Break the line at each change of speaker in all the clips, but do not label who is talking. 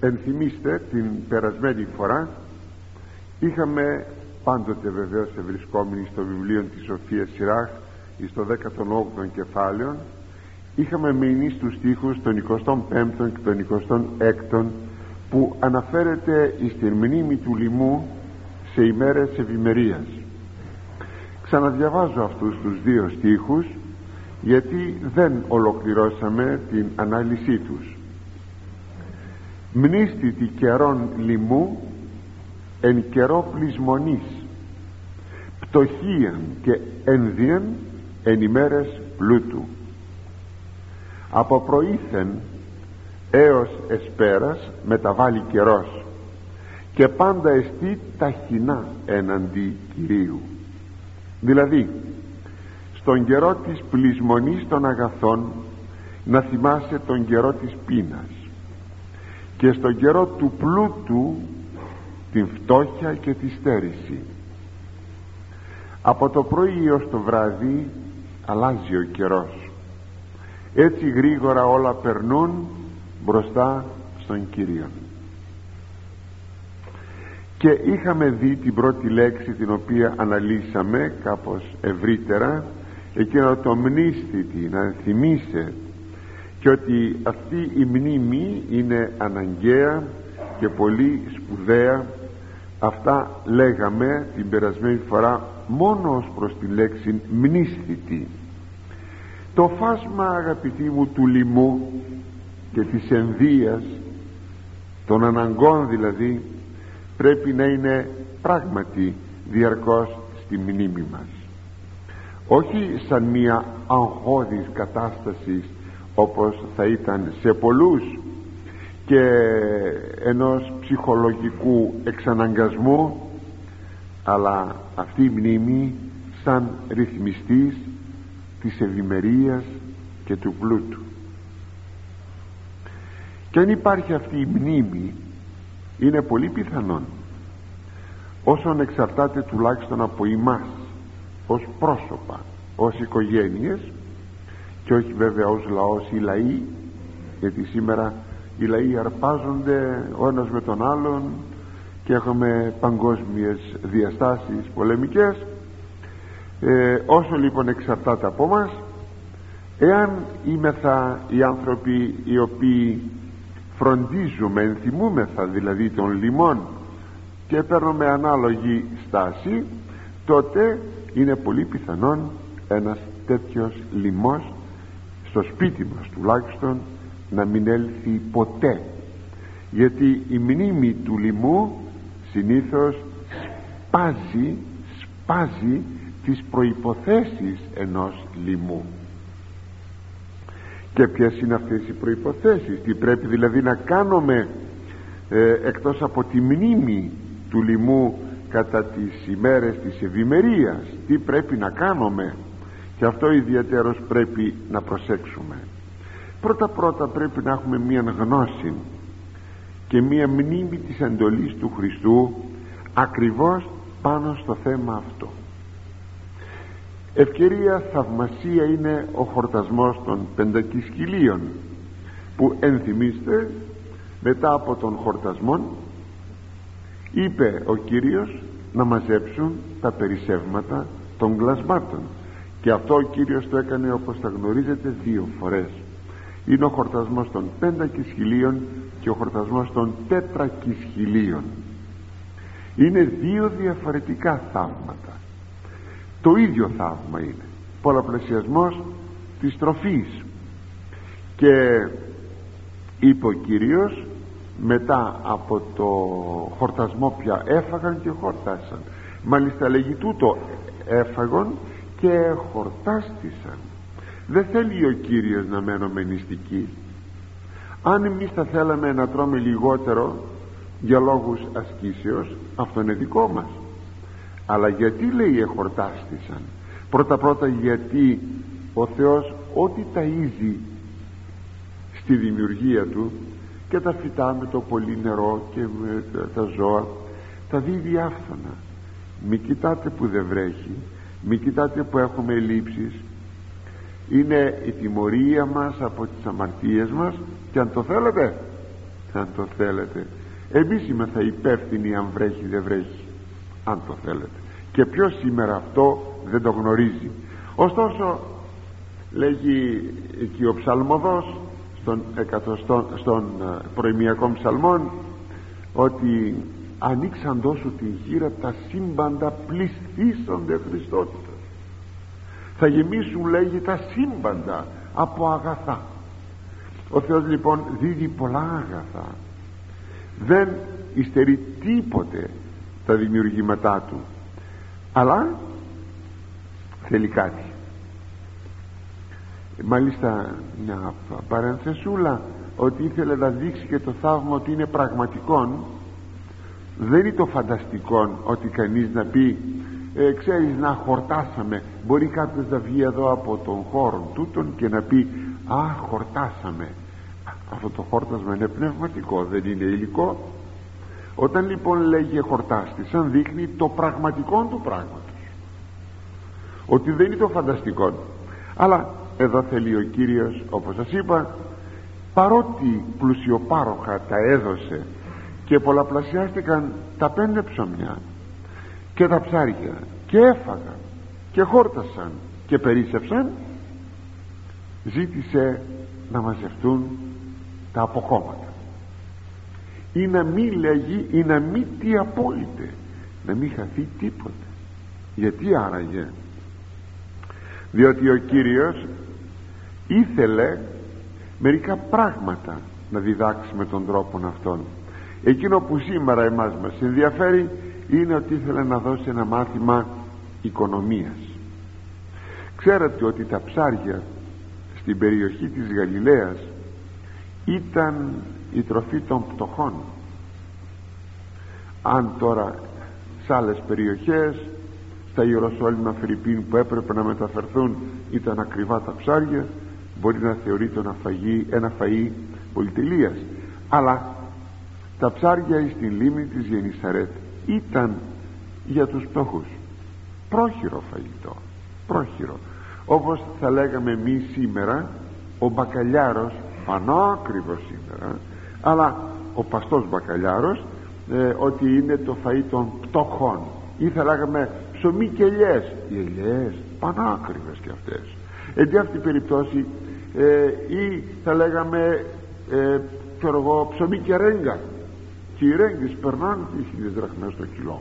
ενθυμίστε την περασμένη φορά είχαμε πάντοτε βεβαίως ευρισκόμενοι στο βιβλίο της Σοφίας Σιράχ στο 18ο κεφάλαιο είχαμε μείνει στους στίχους των 25ο και των 26ο που αναφέρεται στην μνήμη του λοιμού σε ημέρες ευημερίας. Ξαναδιαβάζω αυτούς τους δύο στίχους γιατί δεν ολοκληρώσαμε την ανάλυση τους μνήστητη καιρών λοιμού εν καιρό πλεισμονής πτωχίαν και ένδιαν εν ημέρες πλούτου. Από προήθεν έως εσπέρας μεταβάλλει καιρός και πάντα εστί ταχυνά εναντί Κυρίου. Δηλαδή στον καιρό της πλεισμονής των αγαθών να θυμάσαι τον καιρό της πείνας και στον καιρό του πλούτου την φτώχεια και τη στέρηση. Από το πρωί ως το βράδυ αλλάζει ο καιρός. Έτσι γρήγορα όλα περνούν μπροστά στον Κύριο. Και είχαμε δει την πρώτη λέξη την οποία αναλύσαμε κάπως ευρύτερα εκείνο το μνήστητη να θυμίσαι και ότι αυτή η μνήμη είναι αναγκαία και πολύ σπουδαία. Αυτά λέγαμε την περασμένη φορά μόνο ως προς τη λέξη μνήστητη το φάσμα αγαπητοί μου του λοιμού και της ενδίας των αναγκών δηλαδή πρέπει να είναι πράγματι διαρκώς στη μνήμη μας. Όχι σαν μια αγχώδης κατάστασης όπως θα ήταν σε πολλούς και ενός ψυχολογικού εξαναγκασμού αλλά αυτή η μνήμη σαν ρυθμιστής της ευημερίας και του πλούτου. Και αν υπάρχει αυτή η μνήμη είναι πολύ πιθανόν όσον εξαρτάται τουλάχιστον από εμάς ως πρόσωπα ως οικογένειες και όχι βέβαια ως λαός ή λαοί γιατί σήμερα οι λαοί αρπάζονται ο ένας με τον άλλον και έχουμε παγκόσμιες διαστάσεις πολεμικές. Ε, όσο λοιπόν εξαρτάται από μας εάν είμεθα οι άνθρωποι οι οποίοι φροντίζουμε, ενθυμούμεθα δηλαδή των λιμών και παίρνουμε ανάλογη στάση τότε είναι πολύ πιθανόν ένας τέτοιος λοιμός στο σπίτι μας τουλάχιστον να μην έλθει ποτέ. Γιατί η μνήμη του λοιμού συνήθως σπάζει σπάζει τις προϋποθέσεις ενός λοιμού. Και ποιες είναι αυτές οι προϋποθέσεις; Τι πρέπει δηλαδή να κάνουμε ε, εκτός από τη μνήμη του λοιμού κατά τις ημέρες της ευημερίας, τι πρέπει να κάνουμε; Και αυτό ιδιαίτερος πρέπει να προσέξουμε. Πρώτα πρώτα πρέπει να έχουμε μία γνώση και μία μνήμη της εντολής του Χριστού ακριβώς πάνω στο θέμα αυτό. Ευκαιρία θαυμασία είναι ο χορτασμός των πεντακισκυλίων που ενθυμίστε μετά από τον χορτασμό είπε ο Κύριος να μαζέψουν τα περισσεύματα των κλασμάτων και αυτό ο Κύριος το έκανε όπως τα γνωρίζετε δύο φορές. Είναι ο χορτασμός των πεντακισχυλίων και ο χορτασμός των τέτρακισχυλίων είναι δύο διαφορετικά θαύματα. Το ίδιο θαύμα είναι. Πολλαπλασιασμός της τροφής. Και είπε ο Κύριος μετά από το χορτασμό πια έφαγαν και χορτάσαν. Μάλιστα λέγει τούτο έφαγαν και χορτάστησαν. Δεν θέλει ο Κύριος να μένουμε νηστικοί αν εμείς θα θέλαμε να τρώμε λιγότερο για λόγους ασκήσεως αυτό είναι δικό μας. Αλλά γιατί λέει εχορτάστησαν; Πρώτα πρώτα γιατί ο Θεός ό,τι ταΐζει στη δημιουργία του και τα φυτά με το πολύ νερό και με τα ζώα τα δει διάφθονα μη κοιτάτε που δεν βρέχει μη κοιτάτε που έχουμε ελλείψεις. Είναι η τιμωρία μας από τις αμαρτίες μας και αν το θέλετε αν το θέλετε. Εμείς είμαστε υπεύθυνοι αν βρέχει δεν βρέχει. Αν το θέλετε. Και ποιος σήμερα αυτό δεν το γνωρίζει. Ωστόσο λέγει εκεί ο ψαλμοδός στον, εκατοστό, στον ε, προημιακό ψαλμόν ότι ανοίξαν τόσο την χείρα τα σύμπαντα πληστήσονται Χριστότητα. Θα γεμίσουν λέγει τα σύμπαντα από αγαθά. Ο Θεός λοιπόν δίδει πολλά αγαθά. Δεν υστερεί τίποτε τα δημιουργήματά του. Αλλά θέλει κάτι. Μάλιστα μια παρενθεσούλα ότι ήθελε να δείξει και το θαύμα ότι είναι πραγματικόν δεν είναι το φανταστικό ότι κανείς να πει ε, ξέρεις να χορτάσαμε. Μπορεί κάποιος να βγει εδώ από τον χώρο τούτον και να πει α χορτάσαμε αυτό το χόρτασμα είναι πνευματικό δεν είναι υλικό. Όταν λοιπόν λέγει χορτάστησαν δείχνει το πραγματικό του πράγματος. Ότι δεν είναι το φανταστικό. Αλλά εδώ θέλει ο Κύριος όπως σας είπα παρότι πλουσιοπάροχα τα έδωσε και πολλαπλασιάστηκαν τα πέντε ψωμιά και τα ψάρια και έφαγαν και χόρτασαν και περίσευσαν ζήτησε να μαζευτούν τα αποκόμματα ή να μην λέγει ή να μην τι απόλυτε να μην χαθεί τίποτε γιατί άραγε; Διότι ο Κύριος ήθελε μερικά πράγματα να διδάξει με τον τρόπο αυτόν εκείνο που σήμερα εμάς μας ενδιαφέρει είναι ότι ήθελε να δώσει ένα μάθημα οικονομίας. Ξέρετε ότι τα ψάρια στην περιοχή της Γαλιλαίας ήταν η τροφή των πτωχών. Αν τώρα σε άλλες περιοχές στα Ιεροσόλυμα Φιρυππίν που έπρεπε να μεταφερθούν ήταν ακριβά τα ψάρια μπορεί να θεωρείται ένα, φαγή, ένα φαΐ πολυτελείας. Αλλά τα ψάρια στην λίμνη της Γενισαρέτ ήταν για τους πτωχούς πρόχειρο φαγητό πρόχειρο. Όπως θα λέγαμε εμείς σήμερα ο μπακαλιάρος πανάκριβος σήμερα αλλά ο παστός μπακαλιάρος ε, ότι είναι το φαΐ των πτωχών ή θα λέγαμε ψωμί και ελιές οι ελιές πανάκριβες και αυτές. Εν αυτή την περίπτωση ε, ή θα λέγαμε ε, ξέρω εγώ ψωμί και ρέγγα και οι ρέγγες περνάνε τις χίλιες δραχμές το κιλό.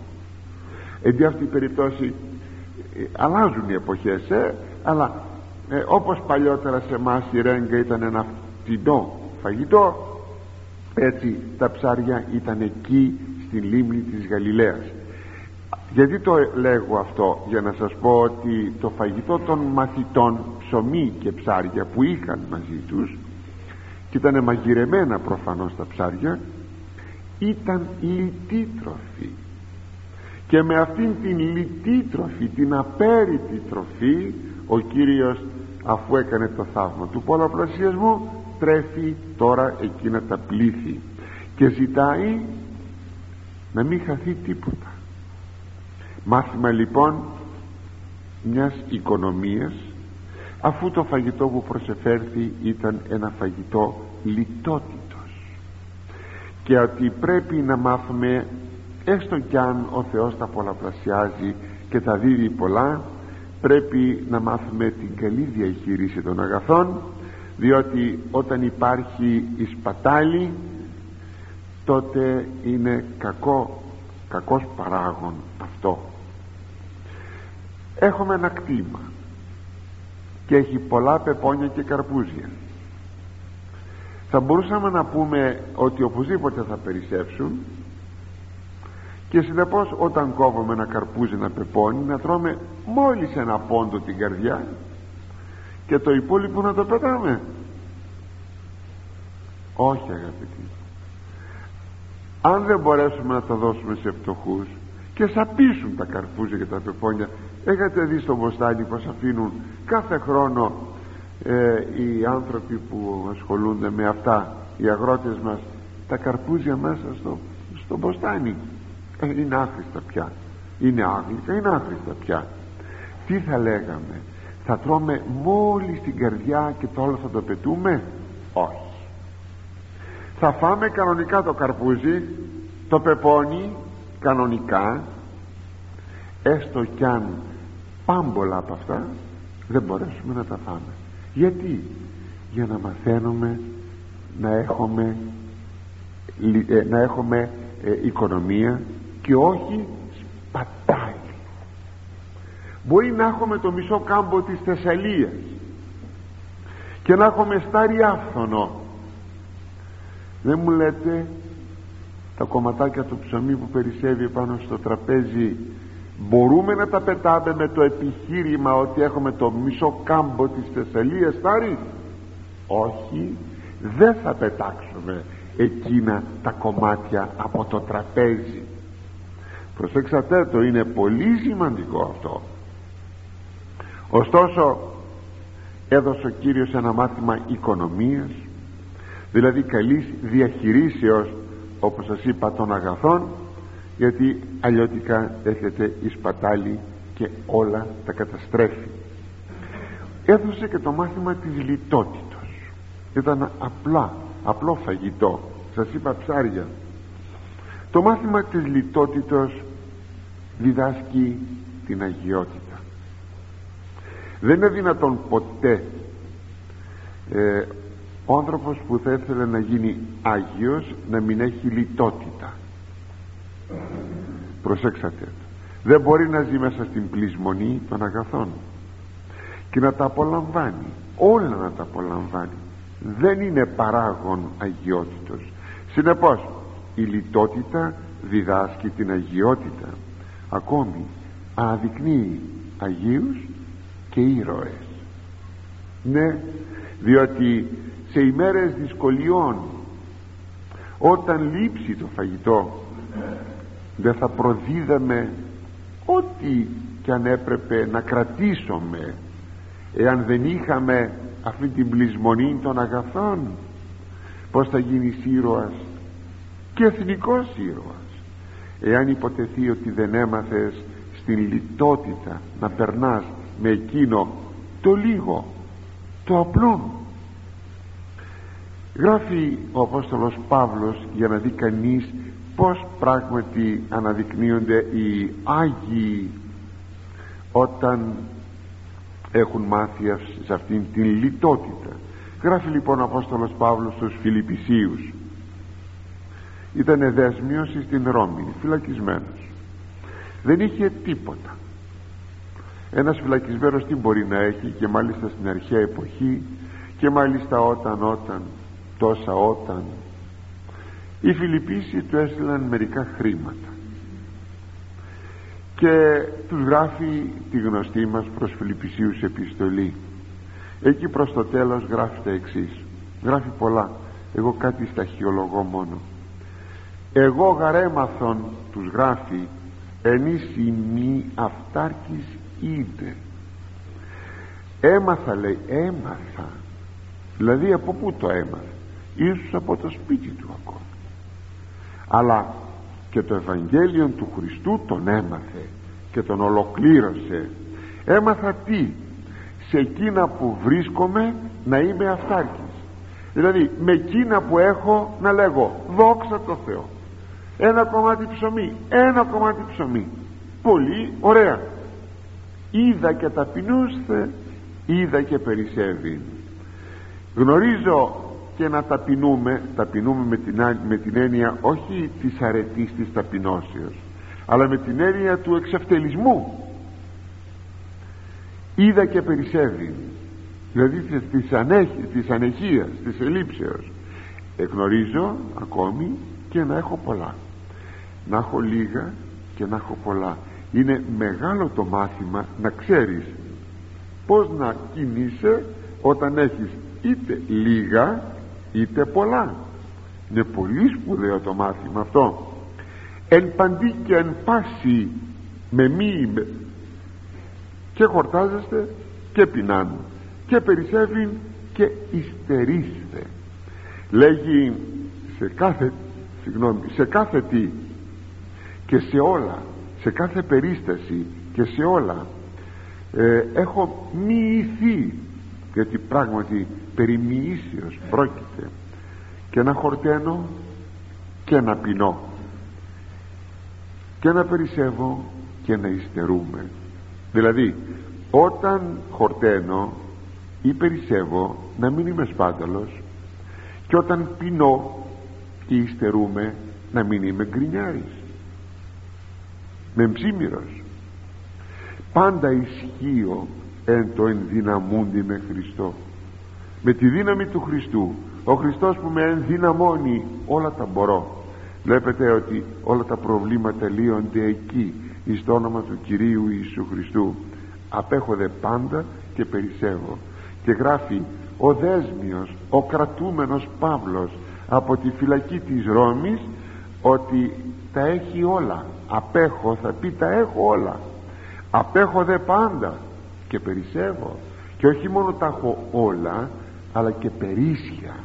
Εν αυτή την περίπτωση ε, αλλάζουν οι εποχές ε, αλλά ε, όπως παλιότερα σε εμάς η ρέγγα ήταν ένα φτηνό φαγητό έτσι τα ψάρια ήταν εκεί στην λίμνη της Γαλιλαίας. Γιατί το λέγω αυτό για να σας πω ότι το φαγητό των μαθητών ψωμί και ψάρια που είχαν μαζί τους και ήταν μαγειρεμένα προφανώς τα ψάρια ήταν λιτή τροφή και με αυτήν την λιτή τροφή την απέριτη τροφή ο Κύριος αφού έκανε το θαύμα του πολλαπλασιασμού τρέφει τώρα εκείνα τα πλήθη και ζητάει να μην χαθεί τίποτα. Μάθημα λοιπόν μιας οικονομίας αφού το φαγητό που προσεφέρθη ήταν ένα φαγητό λιτότητος και ότι πρέπει να μάθουμε έστω κι αν ο Θεός τα πολλαπλασιάζει και τα δίδει πολλά πρέπει να μάθουμε την καλή διαχείριση των αγαθών διότι όταν υπάρχει η σπατάλη τότε είναι κακό κακός παράγων αυτό. Έχουμε ένα κτήμα και έχει πολλά πεπόνια και καρπούζια θα μπορούσαμε να πούμε ότι οπωσδήποτε θα περισσέψουν και συνεπώς όταν κόβουμε ένα καρπούζι ένα πεπόνι να τρώμε μόλις ένα πόντο την καρδιά και το υπόλοιπο να το πετάμε. Όχι αγαπητοί αν δεν μπορέσουμε να τα δώσουμε σε φτωχούς και σαπίσουν τα καρπούζια και τα πεπόνια έχετε δει στο μποστάνι πως αφήνουν κάθε χρόνο ε, οι άνθρωποι που ασχολούνται με αυτά οι αγρότες μας τα καρπούζια μέσα στο, στο μποστάνι. Ε, είναι άχρηστα πια. Είναι άγλικα είναι άχρηστα πια. Τι θα λέγαμε θα τρώμε μόλις την καρδιά και το όλο θα το πετούμε; Όχι. Θα φάμε κανονικά το καρπούζι το πεπόνι κανονικά. Έστω κι αν πάμπολα από αυτά δεν μπορέσουμε να τα φάμε γιατί; Για να μαθαίνουμε να έχουμε ε, να έχουμε ε, οικονομία και όχι σπατάλη. Μπορεί να έχουμε το μισό κάμπο της Θεσσαλίας και να έχουμε στάρι άφθονο. Δεν μου λέτε τα κομματάκια του ψωμί που περισσεύει πάνω στο τραπέζι μπορούμε να τα πετάμε με το επιχείρημα ότι έχουμε το μισό κάμπο της Θεσσαλίας στάρι όχι. Δεν θα πετάξουμε εκείνα τα κομμάτια από το τραπέζι. Προσέξατε το είναι πολύ σημαντικό αυτό. Ωστόσο έδωσε ο Κύριος ένα μάθημα οικονομίας δηλαδή καλής διαχειρήσεως όπως σας είπα των αγαθών γιατί αλλιώτικα έρχεται η σπατάλη και όλα τα καταστρέφει. Έδωσε και το μάθημα της λιτότητος. Ήταν απλά απλό φαγητό. Σας είπα ψάρια. Το μάθημα της λιτότητος διδάσκει την αγιότητα. Δεν είναι δυνατόν ποτέ ε, ο άνθρωπος που θα ήθελε να γίνει Άγιος να μην έχει λιτότητα προσέξατε. Δεν μπορεί να ζει μέσα στην πλεισμονή των αγαθών. Και να τα απολαμβάνει. Όλα να τα απολαμβάνει. Δεν είναι παράγον αγιότητος. Συνεπώς η λιτότητα διδάσκει την αγιότητα. Ακόμη αναδεικνύει Αγίους και ήρωες. Ναι διότι σε ημέρες δυσκολιών όταν λείψει το φαγητό δεν θα προδίδαμε ό,τι και αν έπρεπε να κρατήσουμε εάν δεν είχαμε αυτή την πλεισμονή των αγαθών. Πως θα γίνει ήρωας και εθνικός ήρωας εάν υποτεθεί ότι δεν έμαθες στην λιτότητα να περνάς με εκείνο το λίγο το απλό. Γράφει ο Απόστολος Παύλος για να δει κανείς πως πράγματι αναδεικνύονται οι Άγιοι όταν έχουν μάθει σε αυτήν την λιτότητα; Γράφει λοιπόν ο Απόστολος Παύλος στους Φιλιππισίους. Ήταν δέσμιος στην Ρώμη φυλακισμένος. Δεν είχε τίποτα. Ένας φυλακισμένος τι μπορεί να έχει και μάλιστα στην αρχαία εποχή και μάλιστα όταν όταν τόσα όταν οι Φιλιππίσοι του έστειλαν μερικά χρήματα. Και τους γράφει τη γνωστή μας προς Φιλιππισίους επιστολή. Εκεί προς το τέλος γράφει τα εξής. Γράφει πολλά. Εγώ κάτι σταχυολογώ μόνο. Εγώ γαρέμαθον τους γράφει ενίσχυ μη αυτάρκης είδε έμαθα λέει έμαθα. Δηλαδή από πού το έμαθα ίσως από το σπίτι του ακόμα αλλά και το Ευαγγέλιο του Χριστού τον έμαθε και τον ολοκλήρωσε. Έμαθα τι; Σε εκείνα που βρίσκομαι να είμαι αυτάρκης. Δηλαδή με εκείνα που έχω να λέγω δόξα τω Θεώ ένα κομμάτι ψωμί ένα κομμάτι ψωμί. Πολύ ωραία. Είδα και ταπεινούστε είδα και περισσεύει. Γνωρίζω και να ταπεινούμε ταπεινούμε με την, με την έννοια όχι της αρετής της ταπεινώσεως αλλά με την έννοια του εξευτελισμού. Είδα και περισσεύει δηλαδή της, ανέχ, της ανεχίας της ελήψεως εγνωρίζω ακόμη και να έχω πολλά. Να έχω λίγα και να έχω πολλά. Είναι μεγάλο το μάθημα να ξέρεις πως να κινείσαι όταν έχεις είτε λίγα είτε πολλά. Είναι πολύ σπουδαίο το μάθημα αυτό. Εν παντή και εν πάση με μη και χορτάζεστε και πεινάν. Και περισσεύει και υστερήστε λέγει σε κάθε συγγνώμη, σε κάθε τι και σε όλα σε κάθε περίσταση και σε όλα ε, έχω μοιηθεί γιατί πράγματι περί μοιήσεως πρόκειται. Και να χορταίνω και να πεινώ. Και να περισσεύω και να υστερούμε. Δηλαδή όταν χορταίνω ή περισσεύω να μην είμαι σπάταλος. Και όταν πεινώ και υστερούμε να μην είμαι γκρινιάρης. Με ψήμυρος. Πάντα ισχύω εν το ενδυναμούντι με Χριστό με τη δύναμη του Χριστού ο Χριστός που με ενδυναμώνει όλα τα μπορώ. Βλέπετε ότι όλα τα προβλήματα λύονται εκεί εις το όνομα του Κυρίου Ιησού Χριστού. Απέχονται πάντα και περισσεύω. Και γράφει ο δέσμιος ο κρατούμενος Παύλος από τη φυλακή της Ρώμης ότι τα έχει όλα. Απέχω θα πει τα έχω όλα. Απέχω δε πάντα και περισσεύω. Και όχι μόνο τα έχω όλα αλλά και περίσσια.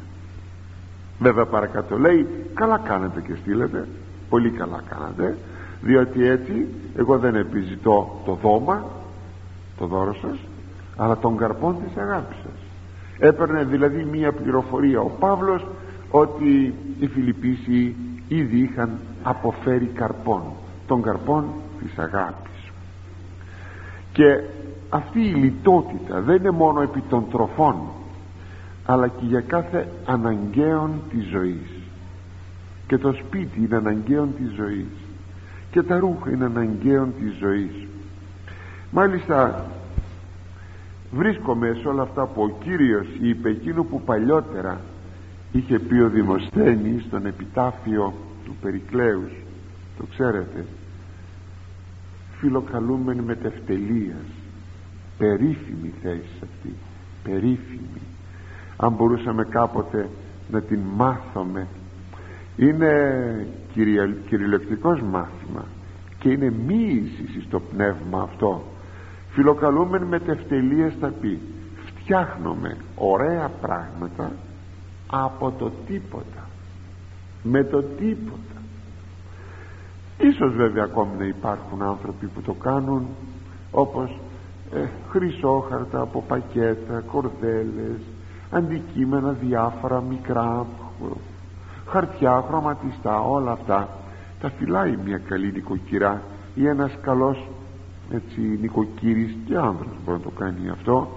Βέβαια παρακάτω λέει καλά κάνετε και στείλετε πολύ καλά κάνετε διότι έτσι εγώ δεν επιζητώ το δώμα το δώρο σας αλλά τον καρπόν της αγάπης σας έπαιρνε δηλαδή μία πληροφορία ο Παύλος ότι οι Φιλιππίσοι ήδη είχαν αποφέρει καρπόν των καρπών της αγάπης. Και αυτή η λιτότητα δεν είναι μόνο επί των τροφών αλλά και για κάθε αναγκαίον της ζωής. Και το σπίτι είναι αναγκαίον της ζωής. Και τα ρούχα είναι αναγκαίον της ζωής. Μάλιστα βρίσκομαι σε όλα αυτά που ο Κύριος είπε εκείνο που παλιότερα είχε πει ο Δημοσθένης στον επιτάφιο του Περικλέους. Το ξέρετε. Φιλοκαλούμενοι με τευτελείας περίφημη θέση αυτή. Περίφημη αν μπορούσαμε κάποτε να την μάθουμε. Είναι κυριολεκτικός μάθημα και είναι μοίηση στο πνεύμα αυτό. Φιλοκαλούμενοι με τευτελείας θα πει. Φτιάχνουμε ωραία πράγματα από το τίποτα. Με το τίποτα. Ίσως βέβαια ακόμη να υπάρχουν άνθρωποι που το κάνουν όπως ε, χρυσόχαρτα από πακέτα, κορδέλες αντικείμενα διάφορα μικρά χαρτιά, χρωματιστά όλα αυτά. Τα φυλάει μια καλή νοικοκυρά ή ένας καλός έτσι νοικοκύρης. Και άνδρας μπορεί να το κάνει αυτό.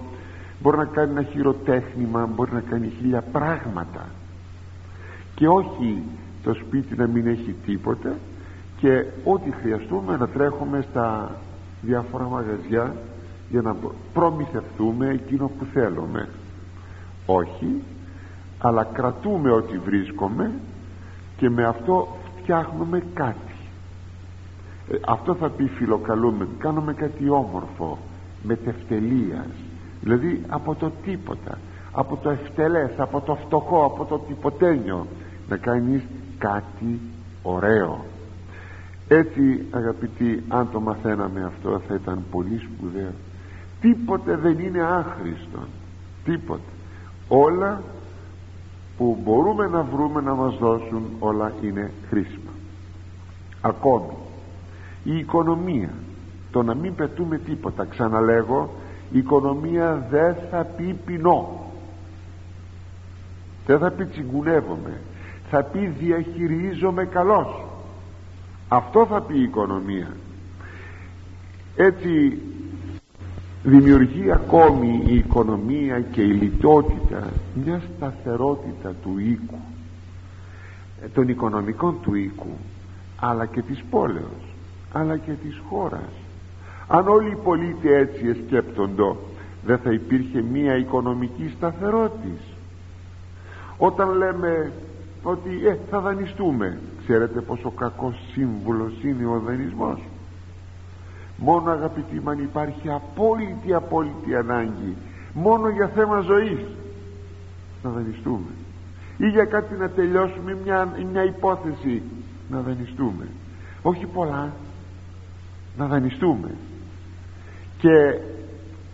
Μπορεί να κάνει ένα χειροτέχνημα μπορεί να κάνει χίλια πράγματα. Και όχι το σπίτι να μην έχει τίποτε και ό,τι χρειαστούμε να τρέχουμε στα διάφορα μαγαζιά για να προμηθευτούμε εκείνο που θέλουμε όχι αλλά κρατούμε ό,τι βρίσκουμε και με αυτό φτιάχνουμε κάτι. Ε, αυτό θα πει φιλοκαλούμε κάνουμε κάτι όμορφο με τευτελείας δηλαδή από το τίποτα. Από το ευτελές από το φτωχό από το τυποτένιο. Να κάνεις κάτι ωραίο. Έτσι αγαπητοί αν το μαθαίναμε αυτό θα ήταν πολύ σπουδαίο. Τίποτε δεν είναι άχρηστο. Τίποτε όλα που μπορούμε να βρούμε να μας δώσουν όλα είναι χρήσιμα. Ακόμη η οικονομία το να μην πετούμε τίποτα ξαναλέγω η οικονομία δεν θα πει πεινώ δεν θα πει τσιγκουνεύομαι. Θα πει διαχειρίζομαι καλώς. Αυτό θα πει η οικονομία. Έτσι δημιουργεί ακόμη η οικονομία και η λιτότητα μια σταθερότητα του οίκου ε, των οικονομικών του οίκου αλλά και της πόλεως αλλά και της χώρας. Αν όλοι οι πολίτες έτσι εσκέπτοντο δεν θα υπήρχε μία οικονομική σταθερότητα όταν λέμε ότι ε, θα δανειστούμε ξέρετε πόσο κακός σύμβουλος είναι ο δανεισμός; Μόνο αγαπητοί αν υπάρχει απόλυτη απόλυτη ανάγκη μόνο για θέμα ζωής να δανειστούμε. Ή για κάτι να τελειώσουμε μια, μια υπόθεση να δανειστούμε. Όχι πολλά να δανειστούμε. Και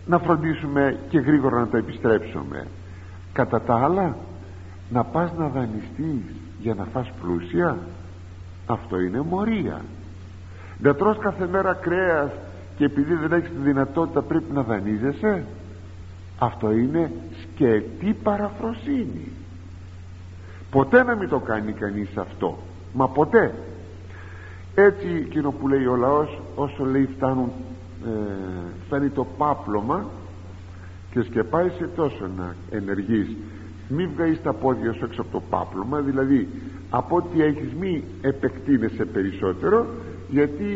να φροντίσουμε και γρήγορα να τα επιστρέψουμε. Κατά τα άλλα να πας να δανειστείς για να φας πλούσια αυτό είναι μορία να τρως κάθε μέρα κρέας και επειδή δεν έχεις τη δυνατότητα πρέπει να δανείζεσαι. Αυτό είναι σκετή παραφροσύνη. Ποτέ να μην το κάνει κανείς αυτό. Μα ποτέ. Έτσι εκείνο που λέει ο λαός όσο λέει φτάνουν ε, φτάνει το πάπλωμα και σκεπάει σε τόσο να ενεργείς. Μην βγάλεις τα πόδια σου έξω από το πάπλωμα δηλαδή από ό,τι έχεις μη επεκτείνεσαι περισσότερο γιατί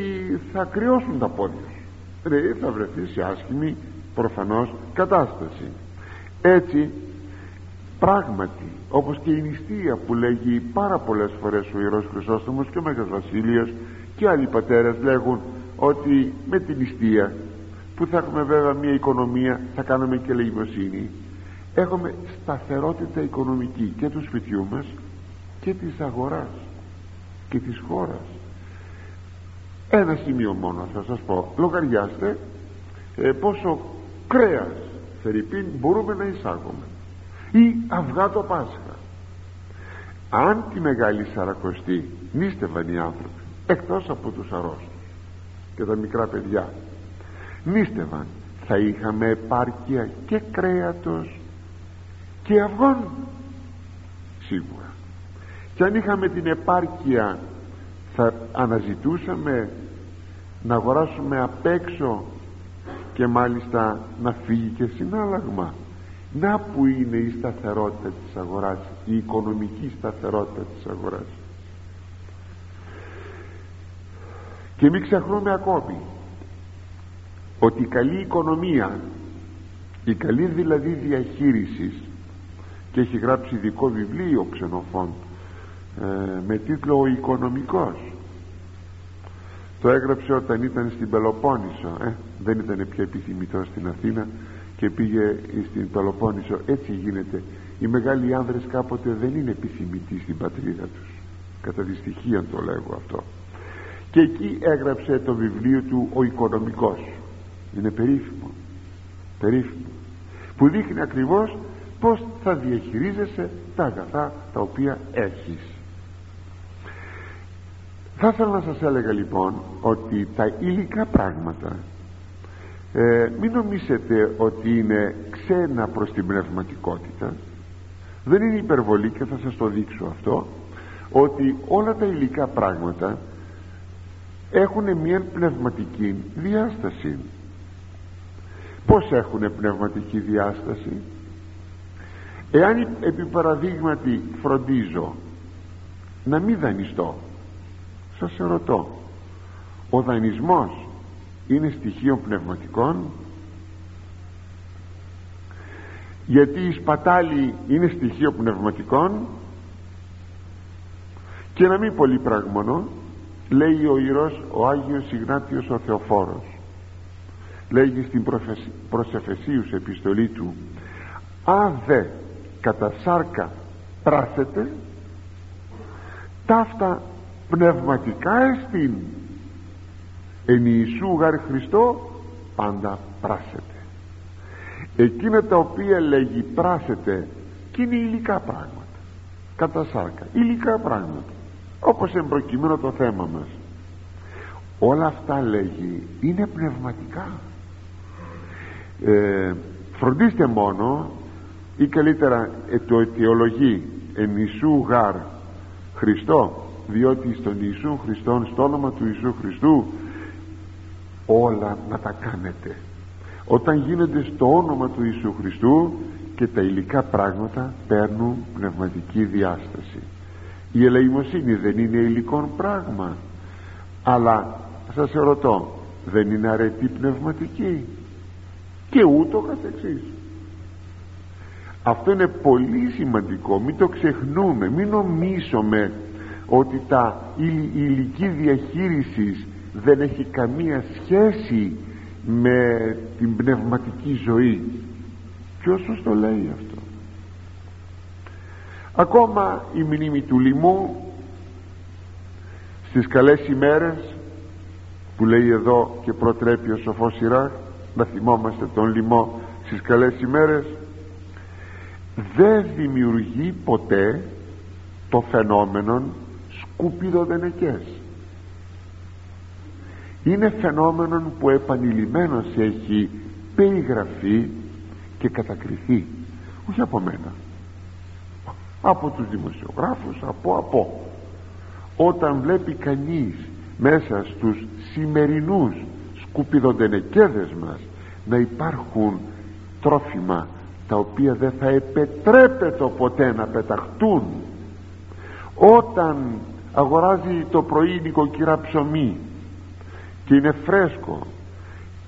θα κρυώσουν τα πόδια σου. Δηλαδή θα βρεθεί σε άσχημη προφανώς κατάσταση. Έτσι πράγματι όπως και η νηστεία που λέγει πάρα πολλές φορές ο Ιερός Χρυσόστομος και ο Μέγας Βασίλειος και άλλοι πατέρες λέγουν ότι με την νηστεία που θα έχουμε βέβαια μια οικονομία θα κάνουμε και λογιμοσύνη έχουμε σταθερότητα οικονομική και του σπιτιού μας και της αγοράς και της χώρας ένα σημείο μόνο θα σας πω. Λογαριάστε ε, πόσο κρέας θερυπίν μπορούμε να εισάγουμε. Ή αυγά το Πάσχα. Αν τη Μεγάλη Σαρακοστή νίστευαν οι άνθρωποι εκτός από τους αρρώστους και τα μικρά παιδιά νίστευαν θα είχαμε επάρκεια και κρέατος και αυγών. Σίγουρα. Και αν είχαμε την επάρκεια θα αναζητούσαμε να αγοράσουμε απ' έξω και μάλιστα να φύγει και συνάλλαγμα. Να που είναι η σταθερότητα της αγοράς η οικονομική σταθερότητα της αγοράς. Και μην ξεχνούμε ακόμη ότι η καλή οικονομία η καλή δηλαδή διαχείριση και έχει γράψει ειδικό βιβλίο ξενοφών ε, με τίτλο «Ο Οικονομικός» το έγραψε όταν ήταν στην Πελοπόννησο ε, δεν ήταν πια επιθυμητό στην Αθήνα και πήγε στην Πελοπόννησο. Έτσι γίνεται. Οι μεγάλοι άνδρες κάποτε δεν είναι επιθυμητοί στην πατρίδα τους. Κατά δυστυχία το λέγω αυτό. Και εκεί έγραψε το βιβλίο του «Ο Οικονομικός» είναι περίφημο. Περίφημο. Που δείχνει ακριβώς πως θα διαχειρίζεσαι τα αγαθά τα οποία έχεις θα ήθελα να σας έλεγα λοιπόν ότι τα υλικά πράγματα ε, μην νομίσετε ότι είναι ξένα προς την πνευματικότητα. Δεν είναι υπερβολή και θα σας το δείξω αυτό ότι όλα τα υλικά πράγματα έχουν μια πνευματική διάσταση. Πως έχουν πνευματική διάσταση; Εάν επί παραδείγματι φροντίζω να μην δανειστώ σας ερωτώ ο δανεισμός είναι στοιχείο πνευματικών; Γιατί η σπατάλη είναι στοιχείο πνευματικών; Και να μην πολύ πραγμονώ λέει ο Ιερός ο Άγιος Ιγνάτιος ο Θεοφόρος λέγει στην προσεφεσίους επιστολή του αν δε κατά σάρκα πράσετε ταύτα πνευματικά εστίν εν Ιησού γάρ Χριστό πάντα πράσετε. Εκείνα τα οποία λέγει πράσετε και είναι υλικά πράγματα. Κατά σάρκα υλικά πράγματα. Όπως εμπροκειμένο το θέμα μας. Όλα αυτά λέγει είναι πνευματικά. Ε, φροντίστε μόνο ή καλύτερα ε, το αιτιολογεί εν Ιησού γάρ Χριστό διότι στον Ιησού Χριστόν στο όνομα του Ιησού Χριστού όλα να τα κάνετε. Όταν γίνονται στο όνομα του Ιησού Χριστού και τα υλικά πράγματα παίρνουν πνευματική διάσταση. Η ελεημοσύνη δεν είναι υλικό πράγμα αλλά σας ερωτώ δεν είναι αρετή πνευματική; Και ούτω καθεξής. Αυτό είναι πολύ σημαντικό. Μην το ξεχνούμε μην νομίσουμε ότι τα, η, ηλική διαχείρισης δεν έχει καμία σχέση με την πνευματική ζωή. Ποιος το λέει αυτό; Ακόμα η μνήμη του λοιμού στις καλές ημέρες που λέει εδώ και προτρέπει ο σοφός Σιράχ να θυμόμαστε τον λοιμό στις καλές ημέρες δεν δημιουργεί ποτέ το φαινόμενο σκουπιδοδενεκές είναι φαινόμενο που επανειλημμένος έχει περιγραφεί και κατακριθεί. Όχι από μένα. Από τους δημοσιογράφους από από. Όταν βλέπει κανείς μέσα στους σημερινούς σκουπιδοντενεκέδες μας να υπάρχουν τρόφιμα τα οποία δεν θα επιτρέπεται ποτέ να πεταχτούν όταν αγοράζει το πρωί νοικοκυρά ψωμί και είναι φρέσκο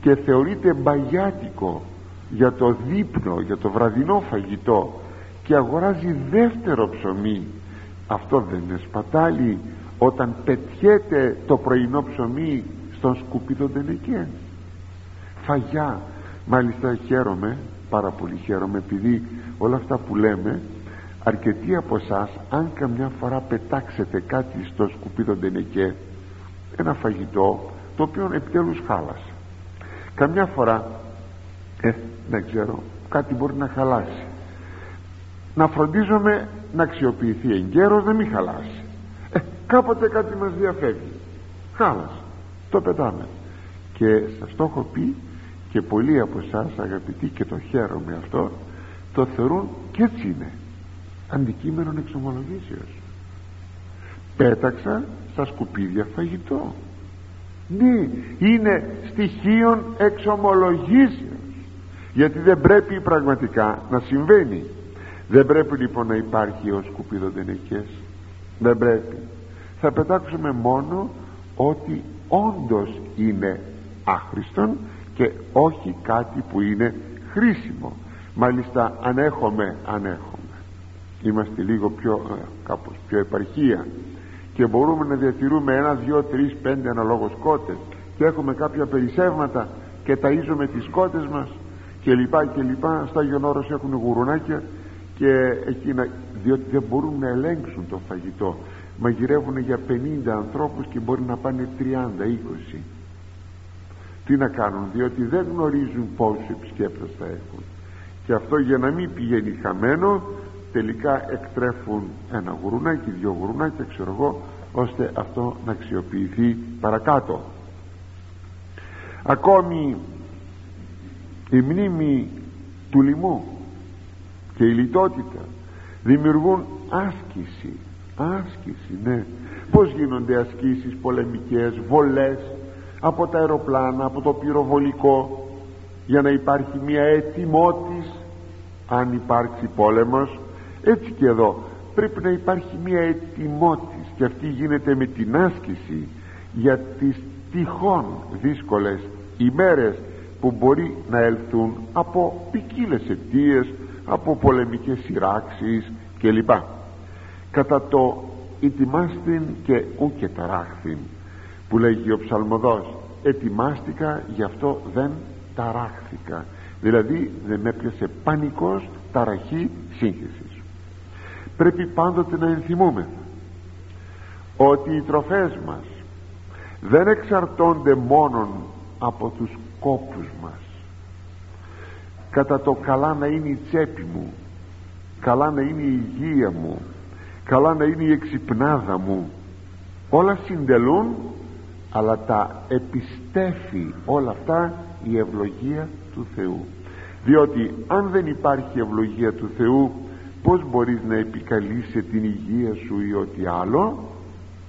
και θεωρείται μπαγιάτικο για το δείπνο, για το βραδινό φαγητό και αγοράζει δεύτερο ψωμί. Αυτό δεν είναι σπατάλι όταν πετιέται το πρωινό ψωμί στον σκουπίδο τενεκέ φαγιά. Μάλιστα χαίρομαι πάρα πολύ χαίρομαι επειδή όλα αυτά που λέμε αρκετοί από εσάς αν καμιά φορά πετάξετε κάτι στο σκουπίδο τενεκέ ένα φαγητό το οποίο επιτέλους χάλασε. Καμιά φορά ε, δεν ξέρω κάτι μπορεί να χαλάσει. Να φροντίζομαι να αξιοποιηθεί εγκαίρως να μην χαλάσει. Ε, κάποτε κάτι μας διαφεύγει. Χάλασε. Το πετάμε. Και σας το έχω πει και πολλοί από εσάς αγαπητοί και το χαίρομαι αυτό το θεωρούν και έτσι είναι αντικείμενο εξομολογήσεως. Πέταξα στα σκουπίδια φαγητό. Ναι είναι στοιχείων εξομολογήσεως. Γιατί δεν πρέπει πραγματικά να συμβαίνει. Δεν πρέπει λοιπόν να υπάρχει ο σκουπίδο τενεκές δεν πρέπει. Θα πετάξουμε μόνο ότι όντως είναι άχρηστον και όχι κάτι που είναι χρήσιμο. Μάλιστα αν έχουμε αν έχουμε είμαστε λίγο πιο ε, κάπως πιο επαρχία και μπορούμε να διατηρούμε ένα, δυο, τρεις, πέντε αναλόγως κότες και έχουμε κάποια περισσεύματα και ταΐζουμε τις κότες μας και λοιπά και λοιπά. Στα Όρος έχουν γουρουνάκια και εκείνα διότι δεν μπορούν να ελέγξουν το φαγητό. Μαγειρεύουν για 50 ανθρώπους και μπορεί να πάνε 30-20 τι να κάνουν διότι δεν γνωρίζουν πόσους επισκέπτες θα έχουν. Και αυτό για να μην πηγαίνει χαμένο τελικά εκτρέφουν ένα γουρουνάκι, δυο γουρουνάκια ξέρω εγώ ώστε αυτό να αξιοποιηθεί παρακάτω. Ακόμη η μνήμη του λοιμού και η λιτότητα δημιουργούν άσκηση άσκηση ναι. Πως γίνονται ασκήσεις πολεμικές βολές από τα αεροπλάνα από το πυροβολικό για να υπάρχει μια ετοιμότης αν υπάρξει πόλεμος έτσι και εδώ πρέπει να υπάρχει μια ετοιμότης και αυτή γίνεται με την άσκηση για τις τυχόν δύσκολες ημέρες που μπορεί να έλθουν από ποικίλες αιτίες, από πολεμικές σειράξεις κλπ. Κατά το ετοιμάστην και ούκε ταράχθην που λέγει ο ψαλμοδός ετοιμάστηκα γι' αυτό δεν ταράχθηκα δηλαδή δεν με έπιασε πανικός ταραχή σύγχυσης πρέπει πάντοτε να ενθυμούμε ότι οι τροφές μας δεν εξαρτώνται μόνον από τους κόπους μας. Κατά το καλά να είναι η τσέπη μου καλά να είναι η υγεία μου καλά να είναι η εξυπνάδα μου όλα συντελούν αλλά τα επιστέφει όλα αυτά η ευλογία του Θεού. Διότι αν δεν υπάρχει ευλογία του Θεού πως μπορείς να επικαλείσαι την υγεία σου ή ό,τι άλλο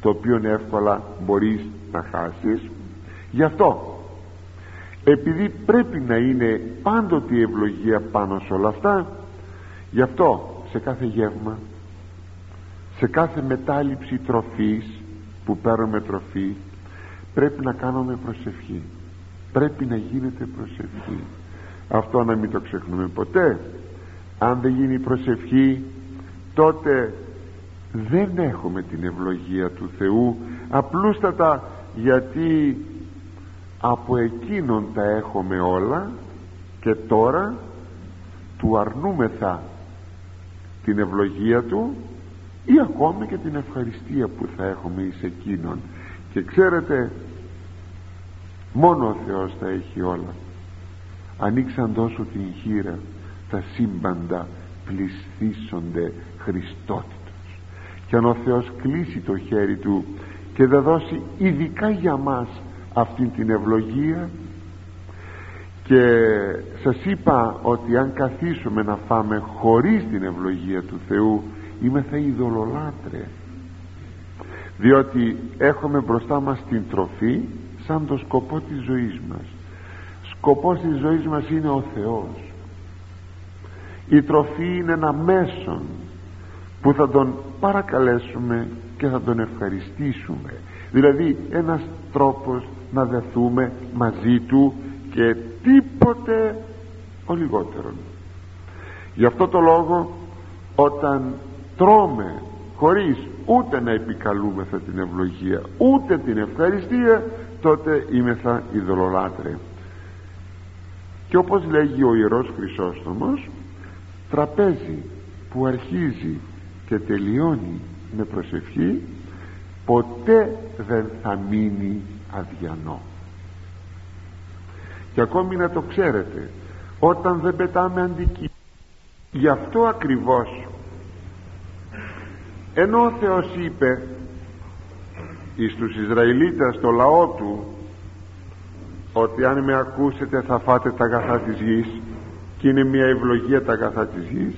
το οποίο εύκολα μπορείς να χάσεις. Γι' αυτό επειδή πρέπει να είναι πάντοτε η ευλογία πάνω σε όλα αυτά γι' αυτό σε κάθε γεύμα σε κάθε μετάληψη τροφής που παίρνουμε τροφή πρέπει να κάνουμε προσευχή. Πρέπει να γίνεται προσευχή. Αυτό να μην το ξεχνούμε ποτέ αν δεν γίνει προσευχή τότε δεν έχουμε την ευλογία του Θεού απλούστατα γιατί από εκείνον τα έχουμε όλα και τώρα του αρνούμεθα την ευλογία του ή ακόμη και την ευχαριστία που θα έχουμε εις εκείνον. Και ξέρετε μόνο ο Θεός τα έχει όλα. Ανοίξαν τόσο την χείρα τα σύμπαντα πλησθήσονται Χριστότητος. Και αν ο Θεός κλείσει το χέρι του και δεν δώσει ειδικά για μας αυτήν την ευλογία και σας είπα ότι αν καθίσουμε να φάμε χωρίς την ευλογία του Θεού είμαι θα ειδωλολάτρε. Διότι έχουμε μπροστά μας την τροφή σαν το σκοπό της ζωής μας. Σκοπός της ζωής μας είναι ο Θεός η τροφή είναι ένα μέσον που θα τον παρακαλέσουμε και θα τον ευχαριστήσουμε. Δηλαδή ένας τρόπος να δεθούμε μαζί του και τίποτε ο λιγότερον. Γι' αυτό το λόγο όταν τρώμε χωρίς ούτε να επικαλούμεθα την ευλογία ούτε την ευχαριστία τότε είμεθα ειδωλολάτρε και όπως λέγει ο Ιερός Χρυσόστομος τραπέζι που αρχίζει και τελειώνει με προσευχή ποτέ δεν θα μείνει αδιανό. Και ακόμη να το ξέρετε όταν δεν πετάμε αντικείμενο γι' αυτό ακριβώς ενώ ο Θεός είπε εις τους Ισραηλίτες στο λαό του ότι αν με ακούσετε θα φάτε τα αγαθά της γης και είναι μια ευλογία τα αγαθά της γης.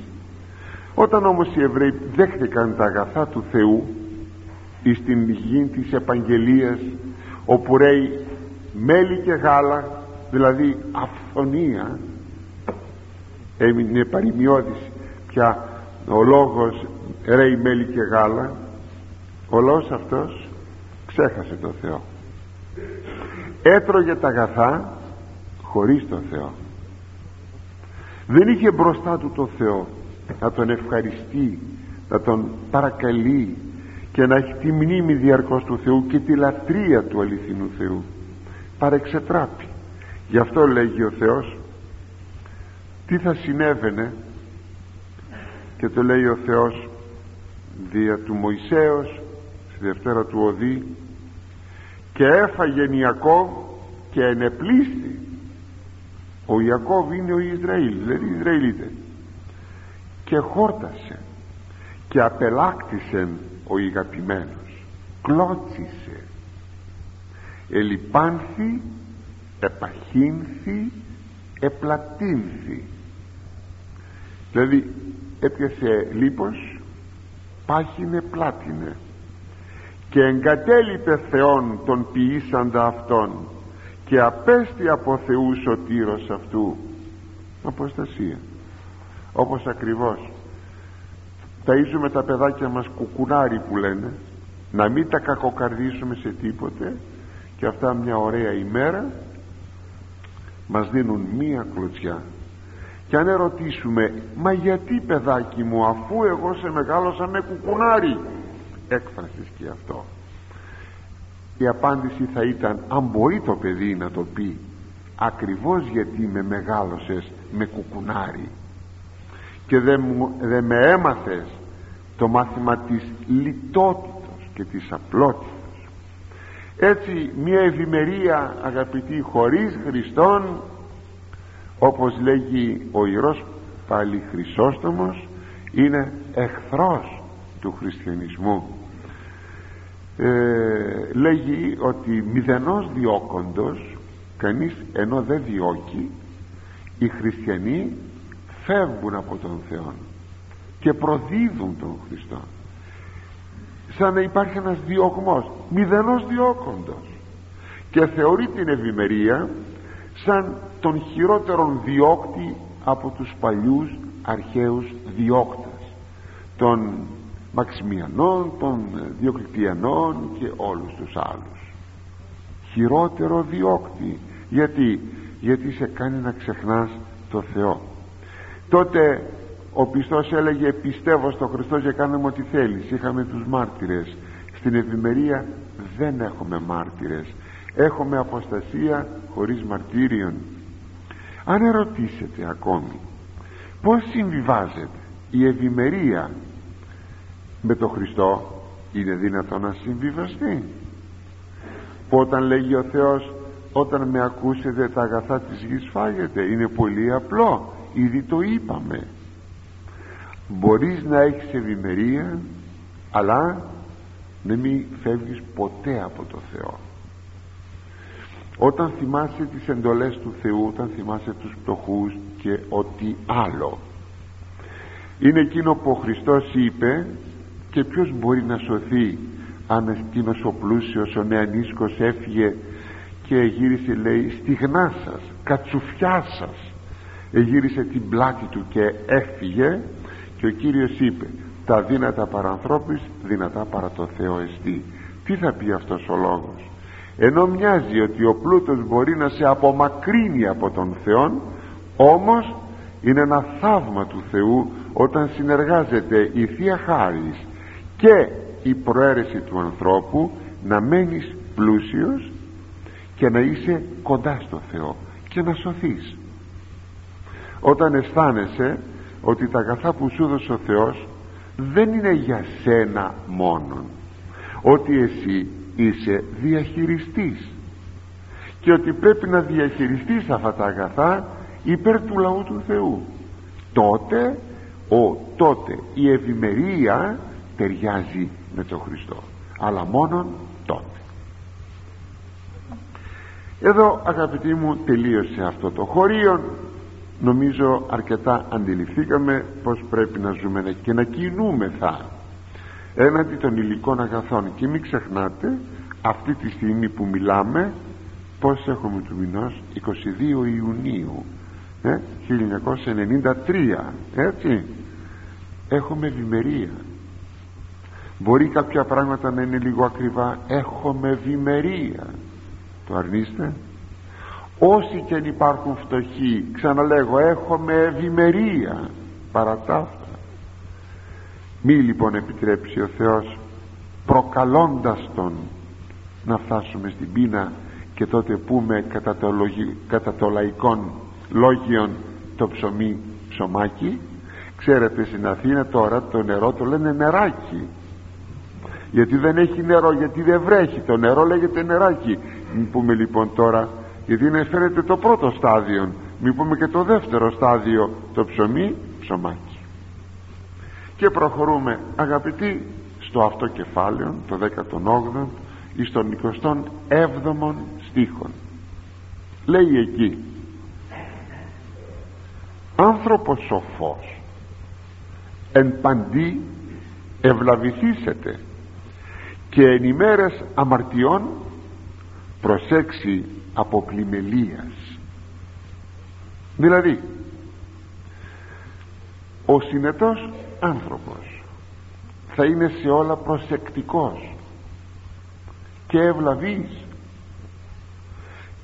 Όταν όμως οι Εβραίοι δέχτηκαν τα αγαθά του Θεού εις την γη της επαγγελίας όπου ρέει μέλι και γάλα δηλαδή αυθονία έμεινε παρημιώδης πια ο λόγος ρέει μέλι και γάλα ο λόγος αυτός ξέχασε το Θεό. Έτρωγε τα αγαθά χωρίς το Θεό δεν είχε μπροστά του το Θεό. Να τον ευχαριστεί να τον παρακαλεί και να έχει τη μνήμη διαρκώς του Θεού και τη λατρεία του αληθινού Θεού. Παρεξετράπει γι' αυτό λέγει ο Θεός τι θα συνέβαινε; Και το λέει ο Θεός δια του Μωυσέως στη Δευτέρα του Οδή και έφαγε Ιακώβ και ενεπλήστη ο Ιακώβ είναι ο Ισραήλ δηλαδή οι Ισραηλίτες. Και χόρτασε και απελάκτησε ο ηγαπημένος κλώτσισε. Ελιπάνθη επαχύνθη επλατύνθη. Δηλαδή έπιασε λίπος πάχινε πλάτινε. Και εγκατέλειπε Θεόν τον ποιήσαντα αυτόν και απέστη από Θεού σωτήρος αυτού. Αποστασία. Όπως ακριβώς ταΐζουμε τα παιδάκια μας κουκουνάρι που λένε να μην τα κακοκαρδίσουμε σε τίποτε και αυτά μια ωραία ημέρα μας δίνουν μία κλωτσιά. Και αν ερωτήσουμε μα γιατί παιδάκι μου αφού εγώ σε μεγάλωσα με κουκουνάρι έκφρασης και αυτό η απάντηση θα ήταν αν μπορεί το παιδί να το πει ακριβώς γιατί με μεγάλωσες με κουκουνάρι και δεν, δεν με έμαθες το μάθημα της λιτότητος και της απλότητας. Έτσι μια ευημερία αγαπητοί χωρίς Χριστόν όπως λέγει ο Ιερός πάλι Χρυσόστομος είναι εχθρός του χριστιανισμού ε, λέγει ότι μηδενός διώκοντος κανείς ενώ δεν διώκει οι χριστιανοί φεύγουν από τον Θεό και προδίδουν τον Χριστό. Σαν να υπάρχει ένας διωγμός μηδενός διώκοντος. Και θεωρεί την ευημερία σαν τον χειρότερον διώκτη από τους παλιούς αρχαίους διώκτες των Μαξιμιανών, των Διοκλητιανών και όλους τους άλλους. Χειρότερο διώκτη γιατί γιατί σε κάνει να ξεχνάς το Θεό. Τότε ο πιστός έλεγε πιστεύω στο Χριστό και κάνουμε ό,τι θέλεις. Είχαμε τους μάρτυρες. Στην ευημερία δεν έχουμε μάρτυρες. Έχουμε αποστασία χωρίς μαρτύριον αν ερωτήσετε ακόμη πως συμβιβάζεται η ευημερία με το Χριστό είναι δυνατό να συμβιβαστεί. Που όταν λέγει ο Θεός όταν με ακούσετε τα αγαθά της γης φάγετε είναι πολύ απλό. Ήδη το είπαμε. Μπορείς να έχεις ευημερία αλλά να μην φεύγεις ποτέ από το Θεό. Όταν θυμάσαι τις εντολές του Θεού όταν θυμάσαι τους πτωχούς και ό,τι άλλο. Είναι εκείνο που ο Χριστός είπε και ποιος μπορεί να σωθεί αν εκείνος ο πλούσιος ο νεανίσκος έφυγε και γύρισε λέει στιγνά σας κατσουφιά σας. Γύρισε την πλάτη του και έφυγε. Και ο Κύριος είπε τα δύνατα παρανθρώπης δυνατά παρά το Θεό εστί τι θα πει αυτός ο λόγος; Ενώ μοιάζει ότι ο πλούτος μπορεί να σε απομακρύνει από τον Θεό όμως είναι ένα θαύμα του Θεού όταν συνεργάζεται η Θεία Χάρις και η προαίρεση του ανθρώπου να μένεις πλούσιος και να είσαι κοντά στο Θεό και να σωθείς. Όταν αισθάνεσαι ότι τα αγαθά που σου δώσε ο Θεός δεν είναι για σένα μόνον ότι εσύ είσαι διαχειριστής και ότι πρέπει να διαχειριστείς αυτά τα αγαθά υπέρ του λαού του Θεού τότε ο, τότε η ευημερία ταιριάζει με τον Χριστό. Αλλά μόνον τότε. Εδώ αγαπητοί μου τελείωσε αυτό το χωρίο νομίζω αρκετά αντιληφθήκαμε πως πρέπει να ζούμε και να κινούμεθα έναντι των υλικών αγαθών. Και μην ξεχνάτε αυτή τη στιγμή που μιλάμε πως έχουμε του μηνός; 22 Ιουνίου ε, 1993 έτσι. Έχουμε ευημερία μπορεί κάποια πράγματα να είναι λίγο ακριβά. Έχουμε ευημερία. Το αρνείστε; Όσοι και αν υπάρχουν φτωχοί ξαναλέγω έχουμε ευημερία. Παρά τα αυτά. Μη λοιπόν επιτρέψει ο Θεός προκαλώντας τον να φτάσουμε στην πείνα και τότε πούμε κατά το, λογι... κατά το λαϊκόν λόγιον το ψωμί ψωμάκι. Ξέρετε στην Αθήνα τώρα το νερό το λένε νεράκι γιατί δεν έχει νερό γιατί δεν βρέχει. Το νερό λέγεται νεράκι. Μην πούμε λοιπόν τώρα γιατί είναι φαίνεται το πρώτο στάδιο. Μην πούμε και το δεύτερο στάδιο το ψωμί ψωμάκι. Και προχωρούμε αγαπητοί στο αυτό κεφάλαιο το 18ο εις τον 27ο στίχον. Λέει εκεί άνθρωπος σοφός εν παντή ευλαβηθήσετε και εν ημέρες αμαρτιών προσέξει από πλημελίας. Δηλαδή ο συνετός άνθρωπος θα είναι σε όλα προσεκτικός και ευλαβής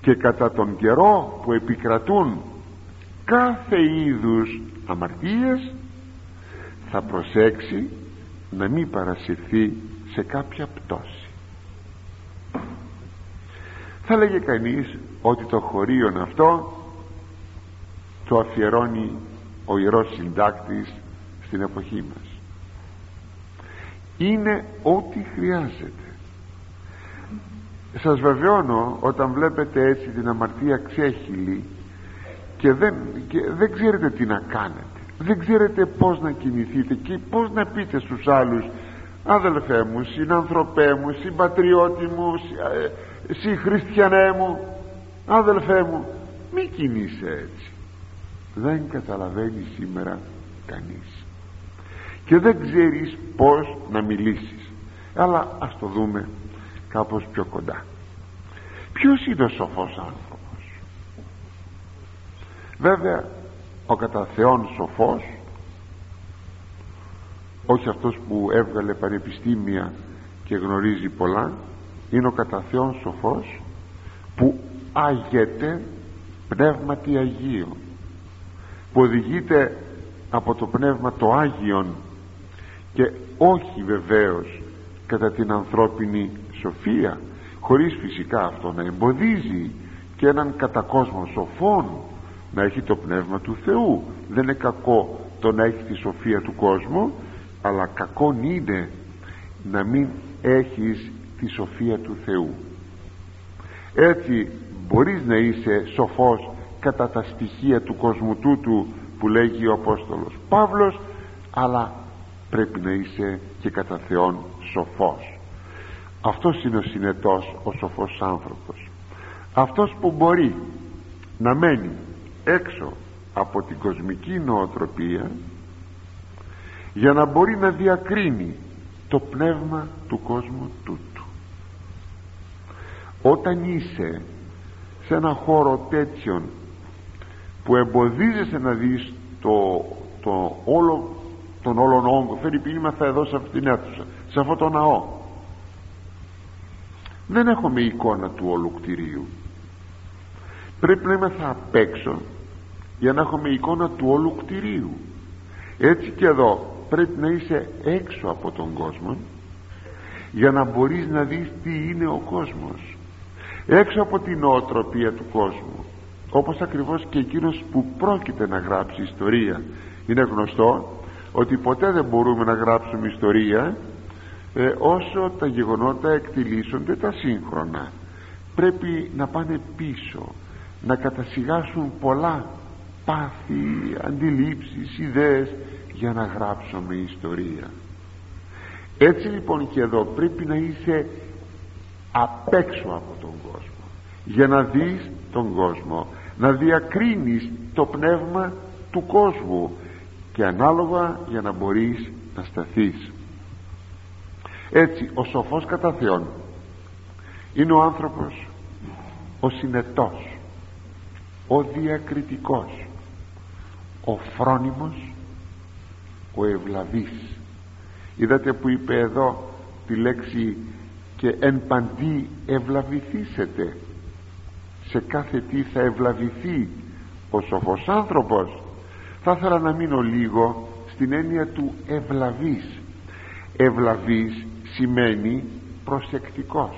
και κατά τον καιρό που επικρατούν κάθε είδους αμαρτίες θα προσέξει να μην παρασυρθεί σε κάποια πτώση. Θα λέγε κανείς ότι το χωρίον αυτό το αφιερώνει ο Ιερός Συντάκτης στην εποχή μας. Είναι ό,τι χρειάζεται. Σας βεβαιώνω όταν βλέπετε έτσι την αμαρτία ξέχυλη και δεν, και δεν ξέρετε τι να κάνετε δεν ξέρετε πως να κινηθείτε και πως να πείτε στους άλλους αδελφέ μου, συνανθρωπέ μου, συμπατριώτη μου, συ, ε, χριστιανέ μου. Αδελφέ μου μη κινείσαι έτσι. Δεν καταλαβαίνει σήμερα κανείς. Και δεν ξέρεις πως να μιλήσεις. Αλλά ας το δούμε κάπως πιο κοντά. Ποιος είναι ο σοφός άνθρωπος; Βέβαια ο κατά Θεόν σοφός όχι αυτός που έβγαλε πανεπιστήμια και γνωρίζει πολλά είναι ο κατά Θεόν σοφός που άγεται πνεύματι Αγίου που οδηγείται από το πνεύμα το Άγιον και όχι βεβαίως κατά την ανθρώπινη σοφία χωρίς φυσικά αυτό να εμποδίζει και έναν κατά κόσμο σοφόν να έχει το πνεύμα του Θεού. Δεν είναι κακό το να έχει τη σοφία του κόσμου αλλά κακό είναι να μην έχεις τη σοφία του Θεού. Έτσι μπορείς να είσαι σοφός κατά τα στοιχεία του κόσμου τούτου που λέγει ο Απόστολος Παύλος αλλά πρέπει να είσαι και κατά Θεόν σοφός. Αυτός είναι ο συνετός ο σοφός άνθρωπος. Αυτός που μπορεί να μένει έξω από την κοσμική νοοτροπία για να μπορεί να διακρίνει το πνεύμα του κόσμου τούτου. Όταν είσαι σε ένα χώρο τέτοιον που εμποδίζεσαι να δεις το, το όλο τον όλον όγκο φέρει θα εδώ σε αυτήν την αίθουσα σε αυτό το ναό δεν έχουμε εικόνα του όλου κτηρίου. Πρέπει να είμαστε απ' έξω για να έχουμε εικόνα του όλου κτηρίου. Έτσι και εδώ πρέπει να είσαι έξω από τον κόσμο για να μπορείς να δεις τι είναι ο κόσμος. Έξω από την οτροπία του κόσμου όπως ακριβώς και εκείνος που πρόκειται να γράψει ιστορία. Είναι γνωστό ότι ποτέ δεν μπορούμε να γράψουμε ιστορία ε, όσο τα γεγονότα εκτιλήσονται τα σύγχρονα. Πρέπει να πάνε πίσω να κατασυγάσουν πολλά πάθη, αντιλήψεις, ιδέες για να γράψουμε ιστορία. Έτσι λοιπόν και εδώ πρέπει να είσαι απ' έξω από τον κόσμο. Για να δεις τον κόσμο να διακρίνεις το πνεύμα του κόσμου και ανάλογα για να μπορείς να σταθείς. Έτσι ο σοφός κατά Θεόν είναι ο άνθρωπος ο συνετός ο διακριτικός ο φρόνιμος ο ευλαβής είδατε που είπε εδώ τη λέξη και εν παντή ευλαβηθήσετε σε κάθε τι θα ευλαβηθεί ο σοφός άνθρωπος. Θα ήθελα να μείνω λίγο στην έννοια του ευλαβής ευλαβής σημαίνει προσεκτικός.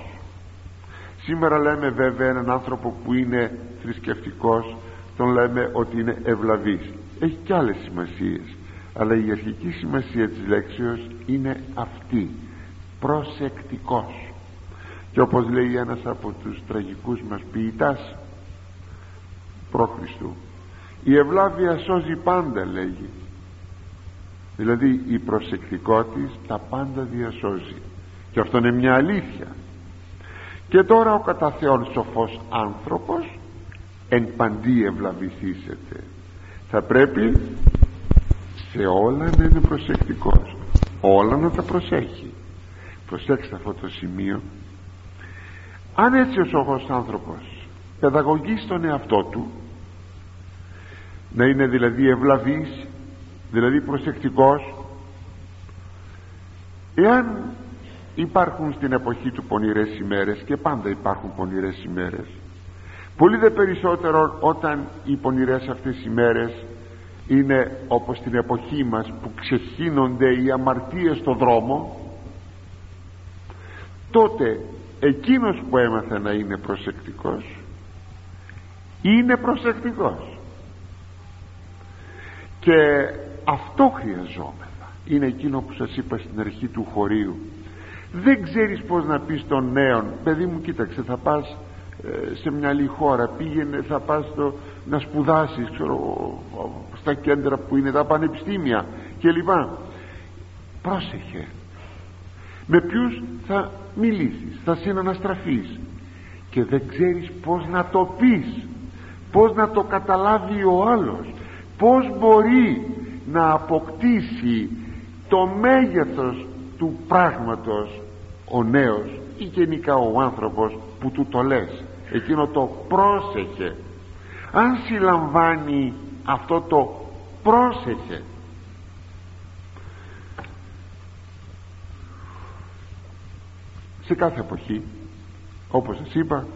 Σήμερα λέμε βέβαια έναν άνθρωπο που είναι θρησκευτικός τον λέμε ότι είναι ευλαβής. Έχει και άλλες σημασίες αλλά η αρχική σημασία της λέξεως είναι αυτή. Προσεκτικός. Και όπως λέει ένας από τους τραγικούς μας ποιητάς πρόχριστου η ευλάβεια σώζει πάντα λέγει. Δηλαδή η προσεκτικότης τα πάντα διασώζει. Και αυτό είναι μια αλήθεια. Και τώρα ο κατά Θεόν σοφός άνθρωπος εν παντή ευλαβηθήσεται. Θα πρέπει σε όλα να είναι προσεκτικός. Όλα να τα προσέχει. Προσέξτε αυτό το σημείο. Αν έτσι ο σοφός άνθρωπος παιδαγωγείς στον εαυτό του να είναι δηλαδή ευλαβής δηλαδή προσεκτικός εάν υπάρχουν στην εποχή του πονηρές ημέρες και πάντα υπάρχουν πονηρές ημέρες πολύ δε περισσότερο όταν οι πονηρές αυτές ημέρες είναι όπως την εποχή μας που ξεχύνονται οι αμαρτίες στο δρόμο τότε εκείνος που έμαθε να είναι προσεκτικός είναι προσεκτικός. Και αυτό χρειαζόμεθα. Είναι εκείνο που σας είπα στην αρχή του χωρίου. Δεν ξέρεις πως να πεις στον νέον παιδί μου κοίταξε θα πας ε, σε μια άλλη χώρα πήγαινε θα πας στο, να σπουδάσεις ξέρω, στα κέντρα που είναι τα πανεπιστήμια κλπ πρόσεχε. Με ποιους θα μιλήσεις θα συναναστραφείς και δεν ξέρεις πως να το πεις πως να το καταλάβει ο άλλος πως μπορεί να αποκτήσει το μέγεθος του πράγματος ο νέος ή γενικά ο άνθρωπος που του το λες. Εκείνο το πρόσεχε. Αν συλλαμβάνει αυτό το πρόσεχε. Σε κάθε εποχή όπως σας είπα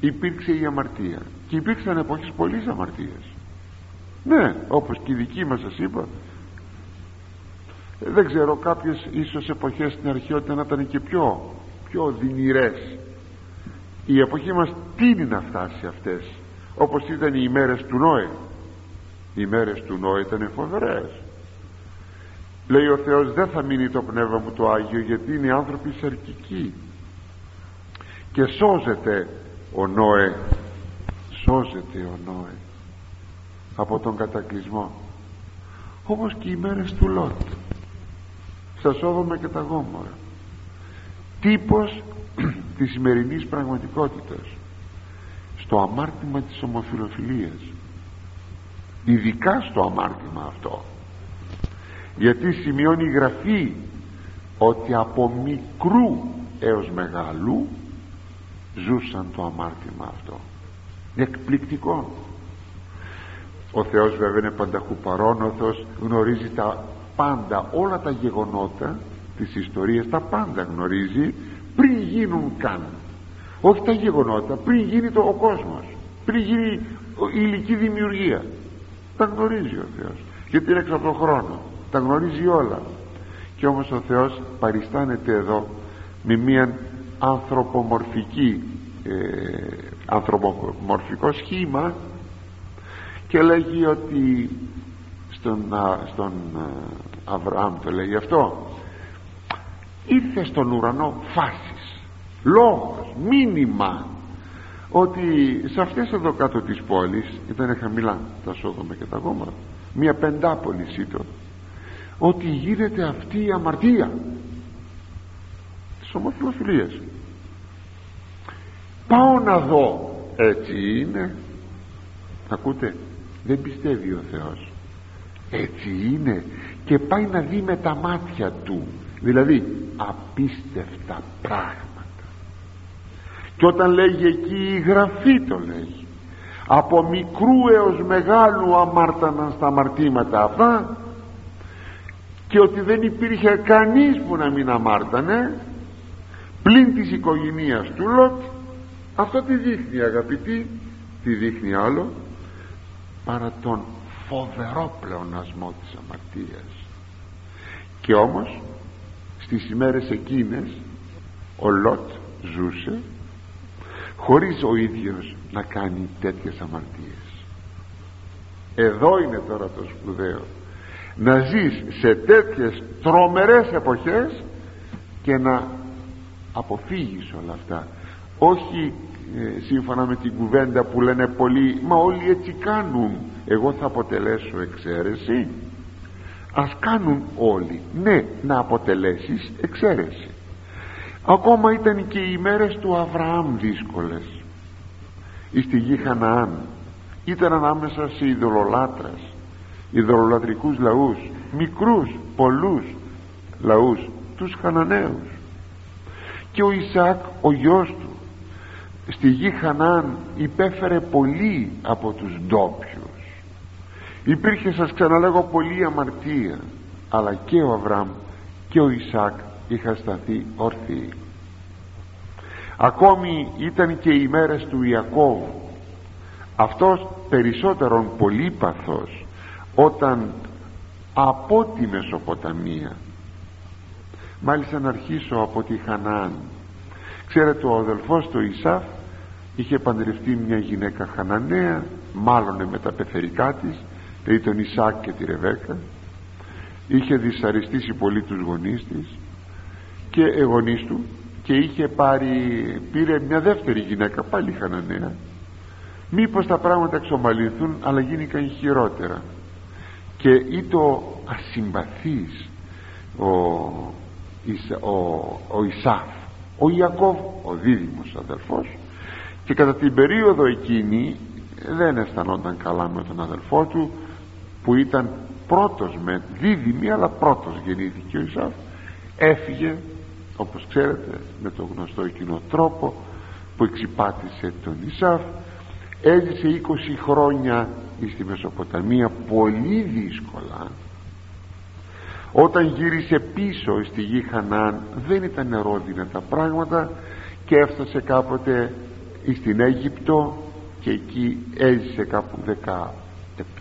υπήρξε η αμαρτία. Και υπήρξαν εποχές πολλής αμαρτίας. Ναι όπως και η δική μας σας είπα δεν ξέρω κάποιες ίσως εποχές στην αρχαιότητα να ήταν και πιο πιο δυνηρές. Η εποχή μας τίνει να φτάσει αυτές όπως ήταν οι ημέρες του Νόε. Οι ημέρες του Νόε ήταν φοβερές. Λέει ο Θεός δεν θα μείνει το πνεύμα μου το Άγιο γιατί είναι άνθρωποι σαρκικοί και σώζεται ο Νόε σώζεται ο Νόε από τον κατακλυσμό. Όπως και οι μέρες του Λότ. Στα Σόδομα και τα Γόμορα. Τύπος της σημερινής πραγματικότητας στο αμάρτημα της ομοφιλοφιλίας. Ειδικά στο αμάρτημα αυτό. Γιατί σημειώνει η Γραφή ότι από μικρού έως μεγάλου ζούσαν το αμάρτημα αυτό. Εκπληκτικό. Ο Θεός βέβαια είναι πανταχού παρόν ο Θεός γνωρίζει τα πάντα όλα τα γεγονότα της ιστορίας τα πάντα γνωρίζει πριν γίνουν καν όχι τα γεγονότα πριν γίνει το ο κόσμος πριν γίνει η ηλική δημιουργία. Τα γνωρίζει ο Θεός. Γιατί είναι έξω από τον χρόνο. Τα γνωρίζει όλα. Και όμως ο Θεός παριστάνεται εδώ με μια ανθρωπομορφική ε, ανθρωπομορφικό σχήμα και λέγει ότι στον, στον Αβραάμ το λέει αυτό. Ήρθε στον ουρανό φάσεις λόγος, μήνυμα ότι σε αυτές εδώ κάτω της πόλης ήταν χαμηλά τα Σόδομα και τα Γόμορα μια πεντάπολη σύτο ότι γίνεται αυτή η αμαρτία της ομοφιλοφιλίας. Πάω να δω έτσι είναι. Ακούτε δεν πιστεύει ο Θεός. Έτσι είναι. Και πάει να δει με τα μάτια του. Δηλαδή απίστευτα πράγματα και όταν λέγει εκεί η γραφή το λέγει από μικρού έως μεγάλου αμάρταναν στα αμαρτήματα αυτά και ότι δεν υπήρχε κανείς που να μην αμάρτανε πλην της οικογένειας του Λότ αυτό τι δείχνει αγαπητοί τι δείχνει άλλο παρά τον φοβερό πλεονασμό της αμαρτίας. Και όμως στις ημέρες εκείνες ο Λότ ζούσε χωρίς ο ίδιος να κάνει τέτοιες αμαρτίες. Εδώ είναι τώρα το σπουδαίο. Να ζεις σε τέτοιες τρομερές εποχές και να αποφύγεις όλα αυτά. Όχι ε, σύμφωνα με την κουβέντα που λένε πολλοί μα όλοι έτσι κάνουν εγώ θα αποτελέσω εξαίρεση. Ας κάνουν όλοι. Ναι να αποτελέσεις εξαίρεση ακόμα ήταν και οι ημέρες του Αβραάμ δύσκολες στη γη Χαναάν ήταν ανάμεσα σε ειδωλολάτρες ειδωλολατρικούς λαούς μικρούς, πολλούς λαούς τους Χαναναίους και ο Ισάκ ο γιος του στη γη Χανάν υπέφερε πολύ από τους ντόπιους. υπήρχε σας ξαναλέγω πολύ αμαρτία αλλά και ο Αβραάμ και ο Ισάκ είχα σταθεί όρθιοι. Ακόμη ήταν και οι μέρες του Ιακώβ αυτός περισσότερον πολύπαθος όταν από τη Μεσοποταμία. Μάλιστα να αρχίσω από τη Χανάν. Ξέρετε ο αδελφός του Ισάφ είχε παντρευτεί μια γυναίκα Χαναναία μάλλον με τα πεθερικά της δηλαδή τον Ισάκ και τη Ρεβέκα. Είχε δυσαρεστήσει πολύ τους γονείς της και εγωνείς του και είχε πάρει πήρε μια δεύτερη γυναίκα πάλι Χαναναία μήπως τα πράγματα εξομαλυνθούν αλλά γίνηκαν χειρότερα. Και ή το ασυμπαθής ο, ο, ο Ισάφ ο Ιακώβ ο δίδυμος αδελφός και κατά την περίοδο εκείνη δεν αισθανόταν καλά με τον αδελφό του που ήταν πρώτος με δίδυμη αλλά πρώτος γεννήθηκε ο Ισάφ έφυγε όπως ξέρετε με τον γνωστό εκείνο τρόπο που εξυπάτησε τον Ισάφ έζησε 20 χρόνια στη Μεσοποταμία πολύ δύσκολα. Όταν γύρισε πίσω στη γη Χανάν δεν ήταν ερώδινα τα πράγματα και έφτασε κάποτε στην Αίγυπτο και εκεί έζησε κάπου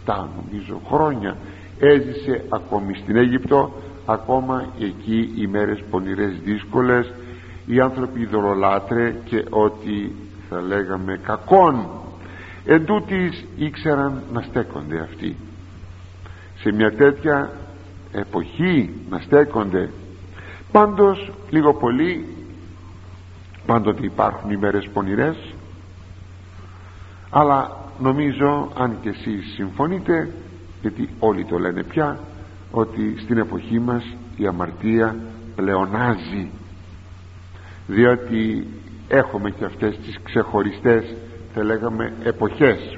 17 νομίζω χρόνια. Έζησε ακόμη στην Αίγυπτο ακόμα εκεί οι μέρες πονηρές δύσκολες οι άνθρωποι ειδωλολάτρε και ότι θα λέγαμε κακόν. Εν ήξεραν να στέκονται αυτοί. Σε μια τέτοια εποχή να στέκονται. Πάντως λίγο πολύ πάντοτε υπάρχουν ημέρες πονηρές. Αλλά νομίζω αν και εσείς συμφωνείτε γιατί όλοι το λένε πια ότι στην εποχή μας η αμαρτία πλεονάζει διότι έχουμε και αυτές τις ξεχωριστές θα λέγαμε εποχές.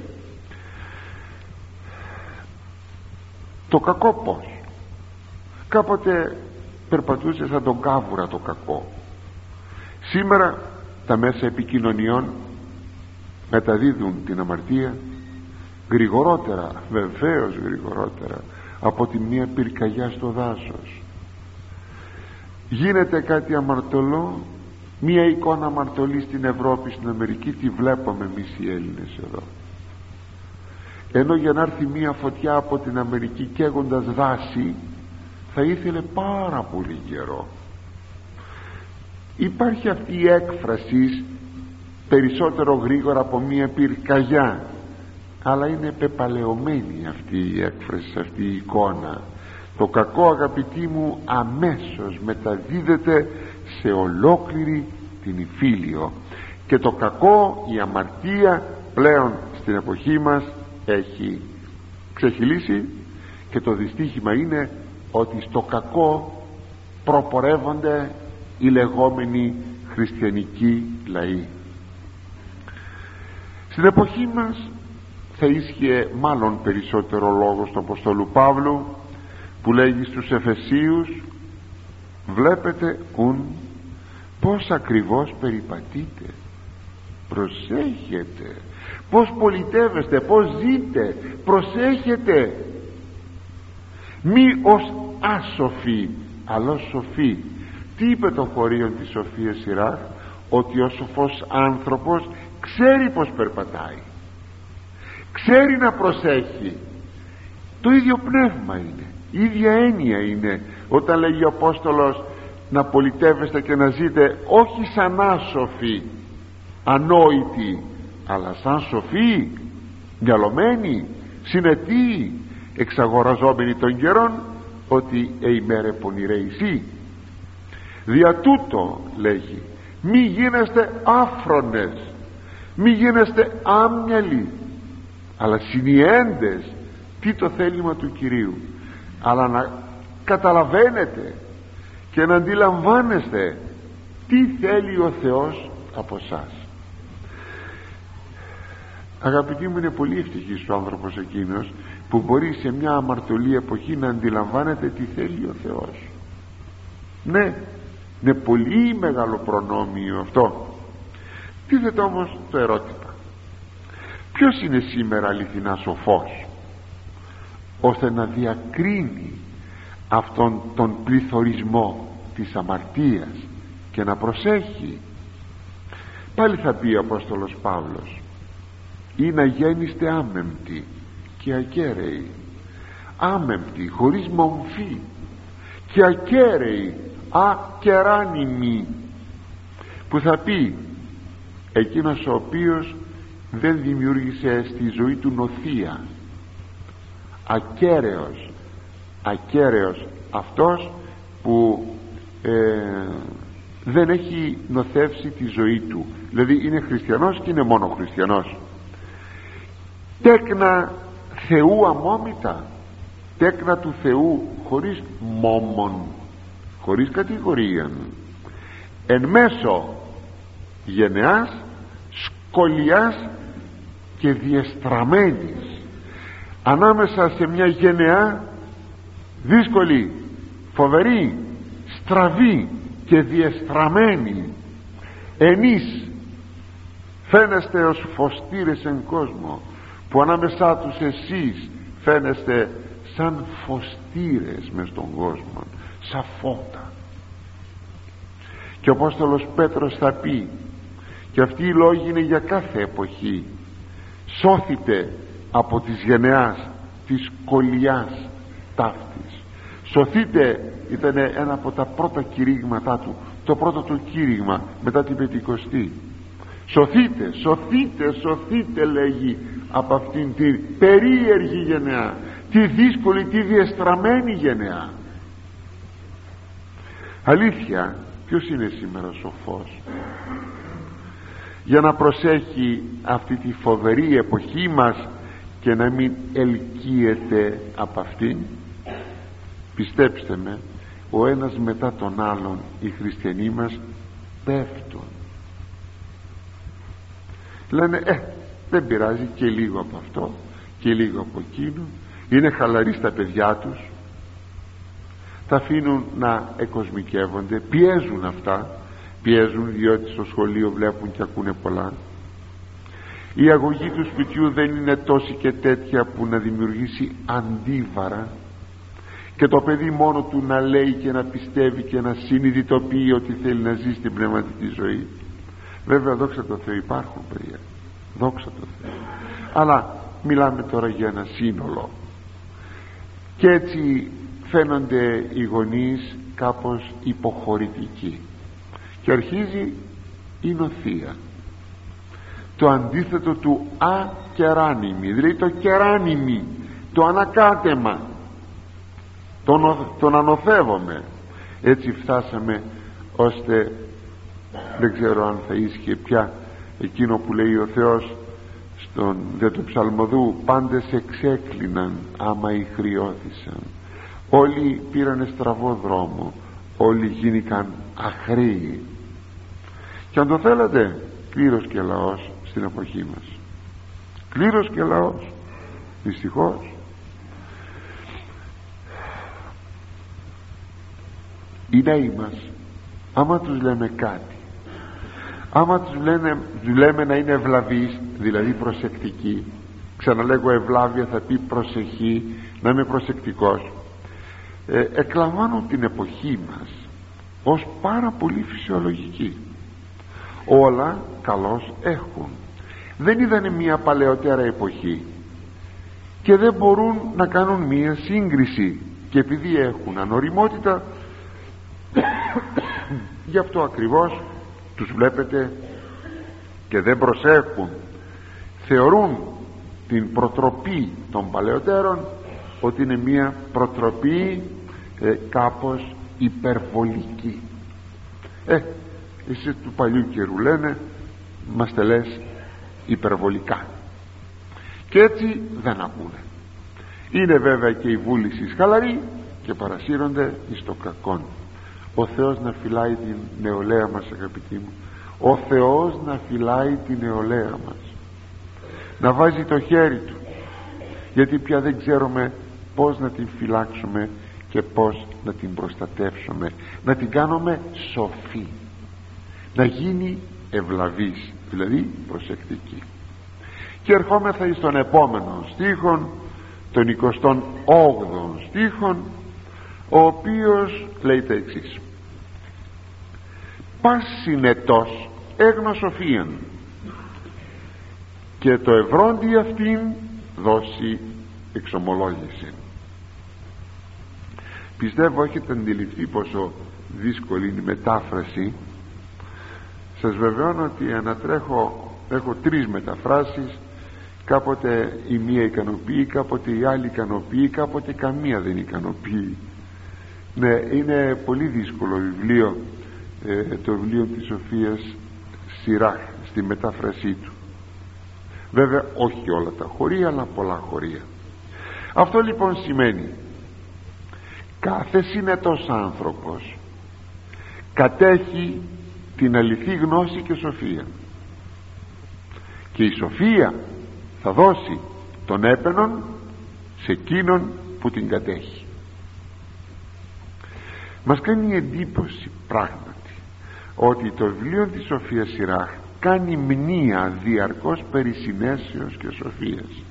Το κακό πως κάποτε περπατούσε σαν τον κάβουρα το κακό. Σήμερα τα μέσα επικοινωνιών μεταδίδουν την αμαρτία γρηγορότερα βεβαίως γρηγορότερα από τη μία πυρκαγιά στο δάσος. Γίνεται κάτι αμαρτωλό μία εικόνα αμαρτωλή στην Ευρώπη στην Αμερική τη βλέπουμε εμείς οι Έλληνες εδώ. Ενώ για να έρθει μία φωτιά από την Αμερική καίγοντας δάση θα ήθελε πάρα πολύ καιρό. Υπάρχει αυτή η έκφραση περισσότερο γρήγορα από μία πυρκαγιά αλλά είναι πεπαλαιωμένη αυτή η έκφραση αυτή η εικόνα. Το κακό αγαπητοί μου αμέσως μεταδίδεται σε ολόκληρη την υφήλιο. Και το κακό η αμαρτία πλέον στην εποχή μας έχει ξεχυλήσει. Και το δυστύχημα είναι ότι στο κακό προπορεύονται οι λεγόμενοι χριστιανικοί λαοί. Στην εποχή μας θα ίσχυε μάλλον περισσότερο λόγος του Αποστόλου Παύλου που λέγει στους Εφεσίους βλέπετε ουν πως ακριβώς περιπατείτε προσέχετε πως πολιτεύεστε πως ζείτε προσέχετε. Μη ως άσοφοι αλλά σοφοί τι είπε το χωρίο της Σοφίας Σιράχ ότι ο σοφός άνθρωπος ξέρει πως περπατάει ξέρει να προσέχει. Το ίδιο πνεύμα είναι η ίδια έννοια είναι όταν λέγει ο Απόστολος να πολιτεύεστε και να ζείτε όχι σαν άσοφοι ανόητοι αλλά σαν σοφοί μυαλωμένοι συνετοί εξαγοραζόμενοι των καιρών ότι εημέρε πονηρέησι δια τούτο λέγει μη γίνεστε άφρονες μη γίνεστε άμυαλοι αλλά συνιέντες τι το θέλημα του Κυρίου. Αλλά να καταλαβαίνετε και να αντιλαμβάνεστε τι θέλει ο Θεός από σας αγαπητοί μου είναι πολύ ευτυχής ο άνθρωπος εκείνος που μπορεί σε μια αμαρτωλή εποχή να αντιλαμβάνεται τι θέλει ο Θεός. Ναι είναι πολύ μεγάλο προνόμιο αυτό. Τίθεται όμως το ερώτημα ποιος είναι σήμερα αληθινά σοφός ώστε να διακρίνει αυτόν τον πληθωρισμό της αμαρτίας και να προσέχει. Πάλι θα πει ο Απόστολος Παύλος ή να γέννηστε άμεμπτοι και ακέραιοι άμεμπτοι χωρίς μομφή και ακέραιοι ακεράνιμοι που θα πει εκείνος ο οποίος δεν δημιούργησε στη ζωή του νοθεία. Ακέραιος ακέραιος αυτός που ε, δεν έχει νοθεύσει τη ζωή του. Δηλαδή είναι χριστιανός και είναι μόνο χριστιανός. Τέκνα Θεού αμόμητα. Τέκνα του Θεού χωρίς μόμον χωρίς κατηγορία. Εν μέσω γενεάς σκολιάς και διεστραμμένης ανάμεσα σε μια γενεά δύσκολη φοβερή στραβή και διεστραμμένη. Ενείς φαίνεστε ως φωστήρες εν κόσμο που ανάμεσά τους εσείς φαίνεστε σαν φωστήρες μες στον κόσμο σαν φώτα. Και ο Απόστολος Πέτρος θα πει και αυτή η λόγη είναι για κάθε εποχή σώθητε από της γενεάς της κολλιάς ταύτης. Σωθείτε ήταν ένα από τα πρώτα κηρύγματά του το πρώτο του κήρυγμα μετά την Πεντηκοστή. Σωθείτε, σωθείτε, σωθείτε λέγει από αυτήν την περίεργη γενεά τη δύσκολη, τη διεστραμμένη γενεά. Αλήθεια ποιος είναι σήμερα σοφός; Για να προσέχει αυτή τη φοβερή εποχή μας και να μην ελκύεται από αυτήν. Πιστέψτε με ο ένας μετά τον άλλον οι χριστιανοί μας πέφτουν. Λένε ε δεν πειράζει και λίγο από αυτό και λίγο από εκείνο. Είναι χαλαροί στα παιδιά τους. Τα αφήνουν να εκοσμικεύονται πιέζουν αυτά πιέζουν διότι στο σχολείο βλέπουν και ακούνε πολλά. Η αγωγή του σπιτιού δεν είναι τόση και τέτοια που να δημιουργήσει αντίβαρα και το παιδί μόνο του να λέει και να πιστεύει και να συνειδητοποιεί ότι θέλει να ζει στην πνευματική ζωή. Βέβαια δόξα τω Θεώ υπάρχουν παιδιά. Δόξα τω Θεώ. Αλλά μιλάμε τώρα για ένα σύνολο. Και έτσι φαίνονται οι γονείς κάπως υποχωρητικοί και αρχίζει η νοθεία. Το αντίθετο του ακεράνιμη. Δηλαδή το κεράνιμη το ανακάτεμα. Τον, τον ανοθεύομαι έτσι φτάσαμε ώστε δεν ξέρω αν θα ίσχυε πια εκείνο που λέει ο Θεός στον δε του ψαλμοδού πάντες εξέκλειναν άμα ηχριώθησαν όλοι πήραν στραβό δρόμο. Όλοι γίνηκαν αχρήοι και αν το θέλετε κλήρος και λαός στην εποχή μας. Κλήρος και λαός δυστυχώς. Οι νέοι μας άμα τους λέμε κάτι άμα τους, λένε, τους λέμε να είναι ευλαβείς δηλαδή προσεκτικοί ξαναλέγω ευλάβεια θα πει προσεχή να είμαι προσεκτικός ε, εκλαμβάνουν την εποχή μας ως πάρα πολύ φυσιολογική όλα καλώς έχουν. Δεν είδανε μια παλαιότερα εποχή. Και δεν μπορούν να κάνουν μια σύγκριση. Και επειδή έχουν ανοριμότητα γι' αυτό ακριβώς τους βλέπετε και δεν προσέχουν. Θεωρούν την προτροπή των παλαιότερων ότι είναι μια προτροπή ε, κάπως υπερβολική. Ε, εσύ του παλιού καιρού λένε μας τελές υπερβολικά. Και έτσι δεν ακούνε. Είναι βέβαια και η βούληση χαλαρή και παρασύρονται εις το κακόν. Ο Θεός να φυλάει την νεολαία μας αγαπητοί μου. Ο Θεός να φυλάει την νεολαία μας. Να βάζει το χέρι του. Γιατί πια δεν ξέρουμε πως να την φυλάξουμε και πως να την προστατεύσουμε. Να την κάνουμε σοφή να γίνει ευλαβής δηλαδή προσεκτική. Και ερχόμεθα εις τον επόμενο στίχον τον 28ο στίχον ο οποίος λέει τα εξής. Πας συνετός έγνω σοφίαν και το ευρώντι αυτήν δώσει εξομολόγηση πιστεύω έχετε αντιληφθεί πόσο δύσκολη είναι η μετάφραση σας βεβαιώνω ότι ανατρέχω έχω τρεις μεταφράσεις. Κάποτε η μία ικανοποιεί κάποτε η άλλη ικανοποιεί κάποτε καμία δεν ικανοποιεί. Ναι είναι πολύ δύσκολο βιβλίο ε, το βιβλίο της Σοφίας Σιράχ στη μετάφρασή του. Βέβαια όχι όλα τα χωρία αλλά πολλά χωρία. Αυτό λοιπόν σημαίνει κάθε συνετός άνθρωπος κατέχει την αληθή γνώση και σοφία. Και η σοφία θα δώσει τον έπαινον σε εκείνον που την κατέχει. Μας κάνει εντύπωση πράγματι ότι το βιβλίο της Σοφίας Σιράχ κάνει μνήα διαρκώς περί συνέσεως και σοφίας.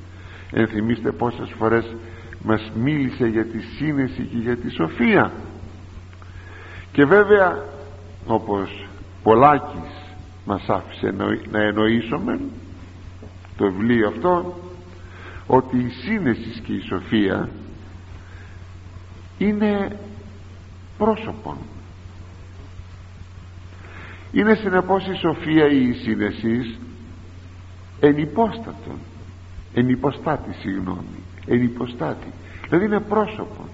Ενθυμίστε πόσες φορές μας μίλησε για τη σύνεση και για τη σοφία. Και βέβαια όπως Πολάκης μας άφησε να εννοήσουμε το βιβλίο αυτό ότι η σύνεσης και η σοφία είναι πρόσωπον. Είναι συνεπώς η σοφία ή η σύνεσης εν υπόστατον εν υποστάτη συγγνώμη εν υποστάτη δηλαδή είναι πρόσωπο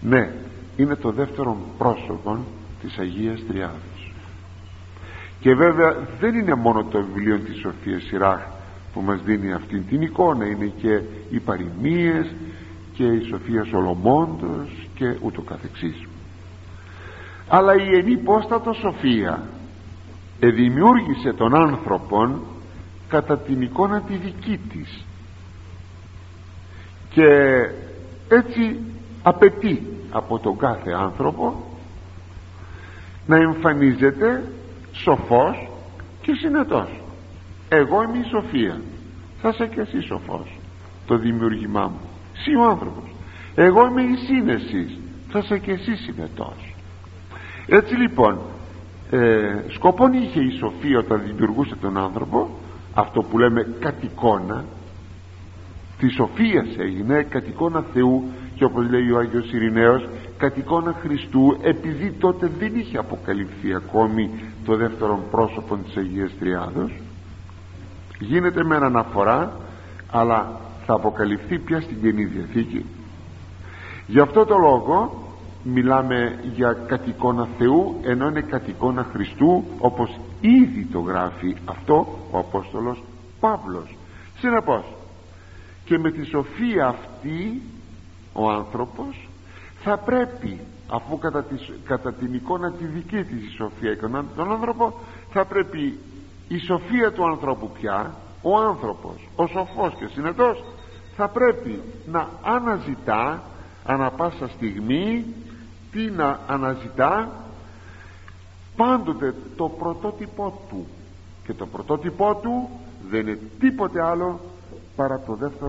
ναι είναι το δεύτερο πρόσωπο της Αγίας Τριάδος και βέβαια δεν είναι μόνο το βιβλίο της Σοφίας Σιράχ που μας δίνει αυτή την εικόνα είναι και οι παροιμίες και η Σοφία Σολομόντος και ούτω καθεξής. Αλλά η ενυπόστατο Σοφία εδημιούργησε τον άνθρωπον κατά την εικόνα τη δική της. Και έτσι απαιτεί από τον κάθε άνθρωπο να εμφανίζεται σοφός και συνετός. Εγώ είμαι η σοφία. Θα είσαι και εσύ σοφός. Το δημιουργημά μου. Εσύ ο άνθρωπος. Εγώ είμαι η σύνεση. Θα είσαι και εσύ συνετός. Έτσι λοιπόν ε, σκοπόν είχε η σοφία όταν δημιουργούσε τον άνθρωπο αυτό που λέμε κατ' εικόνα. Τη σοφίας έγινε κατ' εικόνα Θεού και όπως λέει ο Άγιος Ειρηναίος κατ' εικόνα Χριστού επειδή τότε δεν είχε αποκαλυφθεί ακόμη το δεύτερο πρόσωπο της Αγίας Τριάδος γίνεται με αναφορά αλλά θα αποκαλυφθεί πια στην Καινή Διαθήκη γι' αυτό το λόγο μιλάμε για κατ' εικόνα Θεού ενώ είναι κατ' εικόνα Χριστού όπως ήδη το γράφει αυτό ο Απόστολος Παύλος. Συνεπώς και με τη σοφία αυτή ο άνθρωπος θα πρέπει αφού κατά, κατά την εικόνα τη δική της η σοφία εικόνα τον άνθρωπο θα πρέπει η σοφία του ανθρώπου πια ο άνθρωπος, ο σοφός και συνετός θα πρέπει να αναζητά ανα πάσα στιγμή τι να αναζητά πάντοτε το πρωτότυπό του. Και το πρωτότυπό του δεν είναι τίποτε άλλο παρά το δεύτερο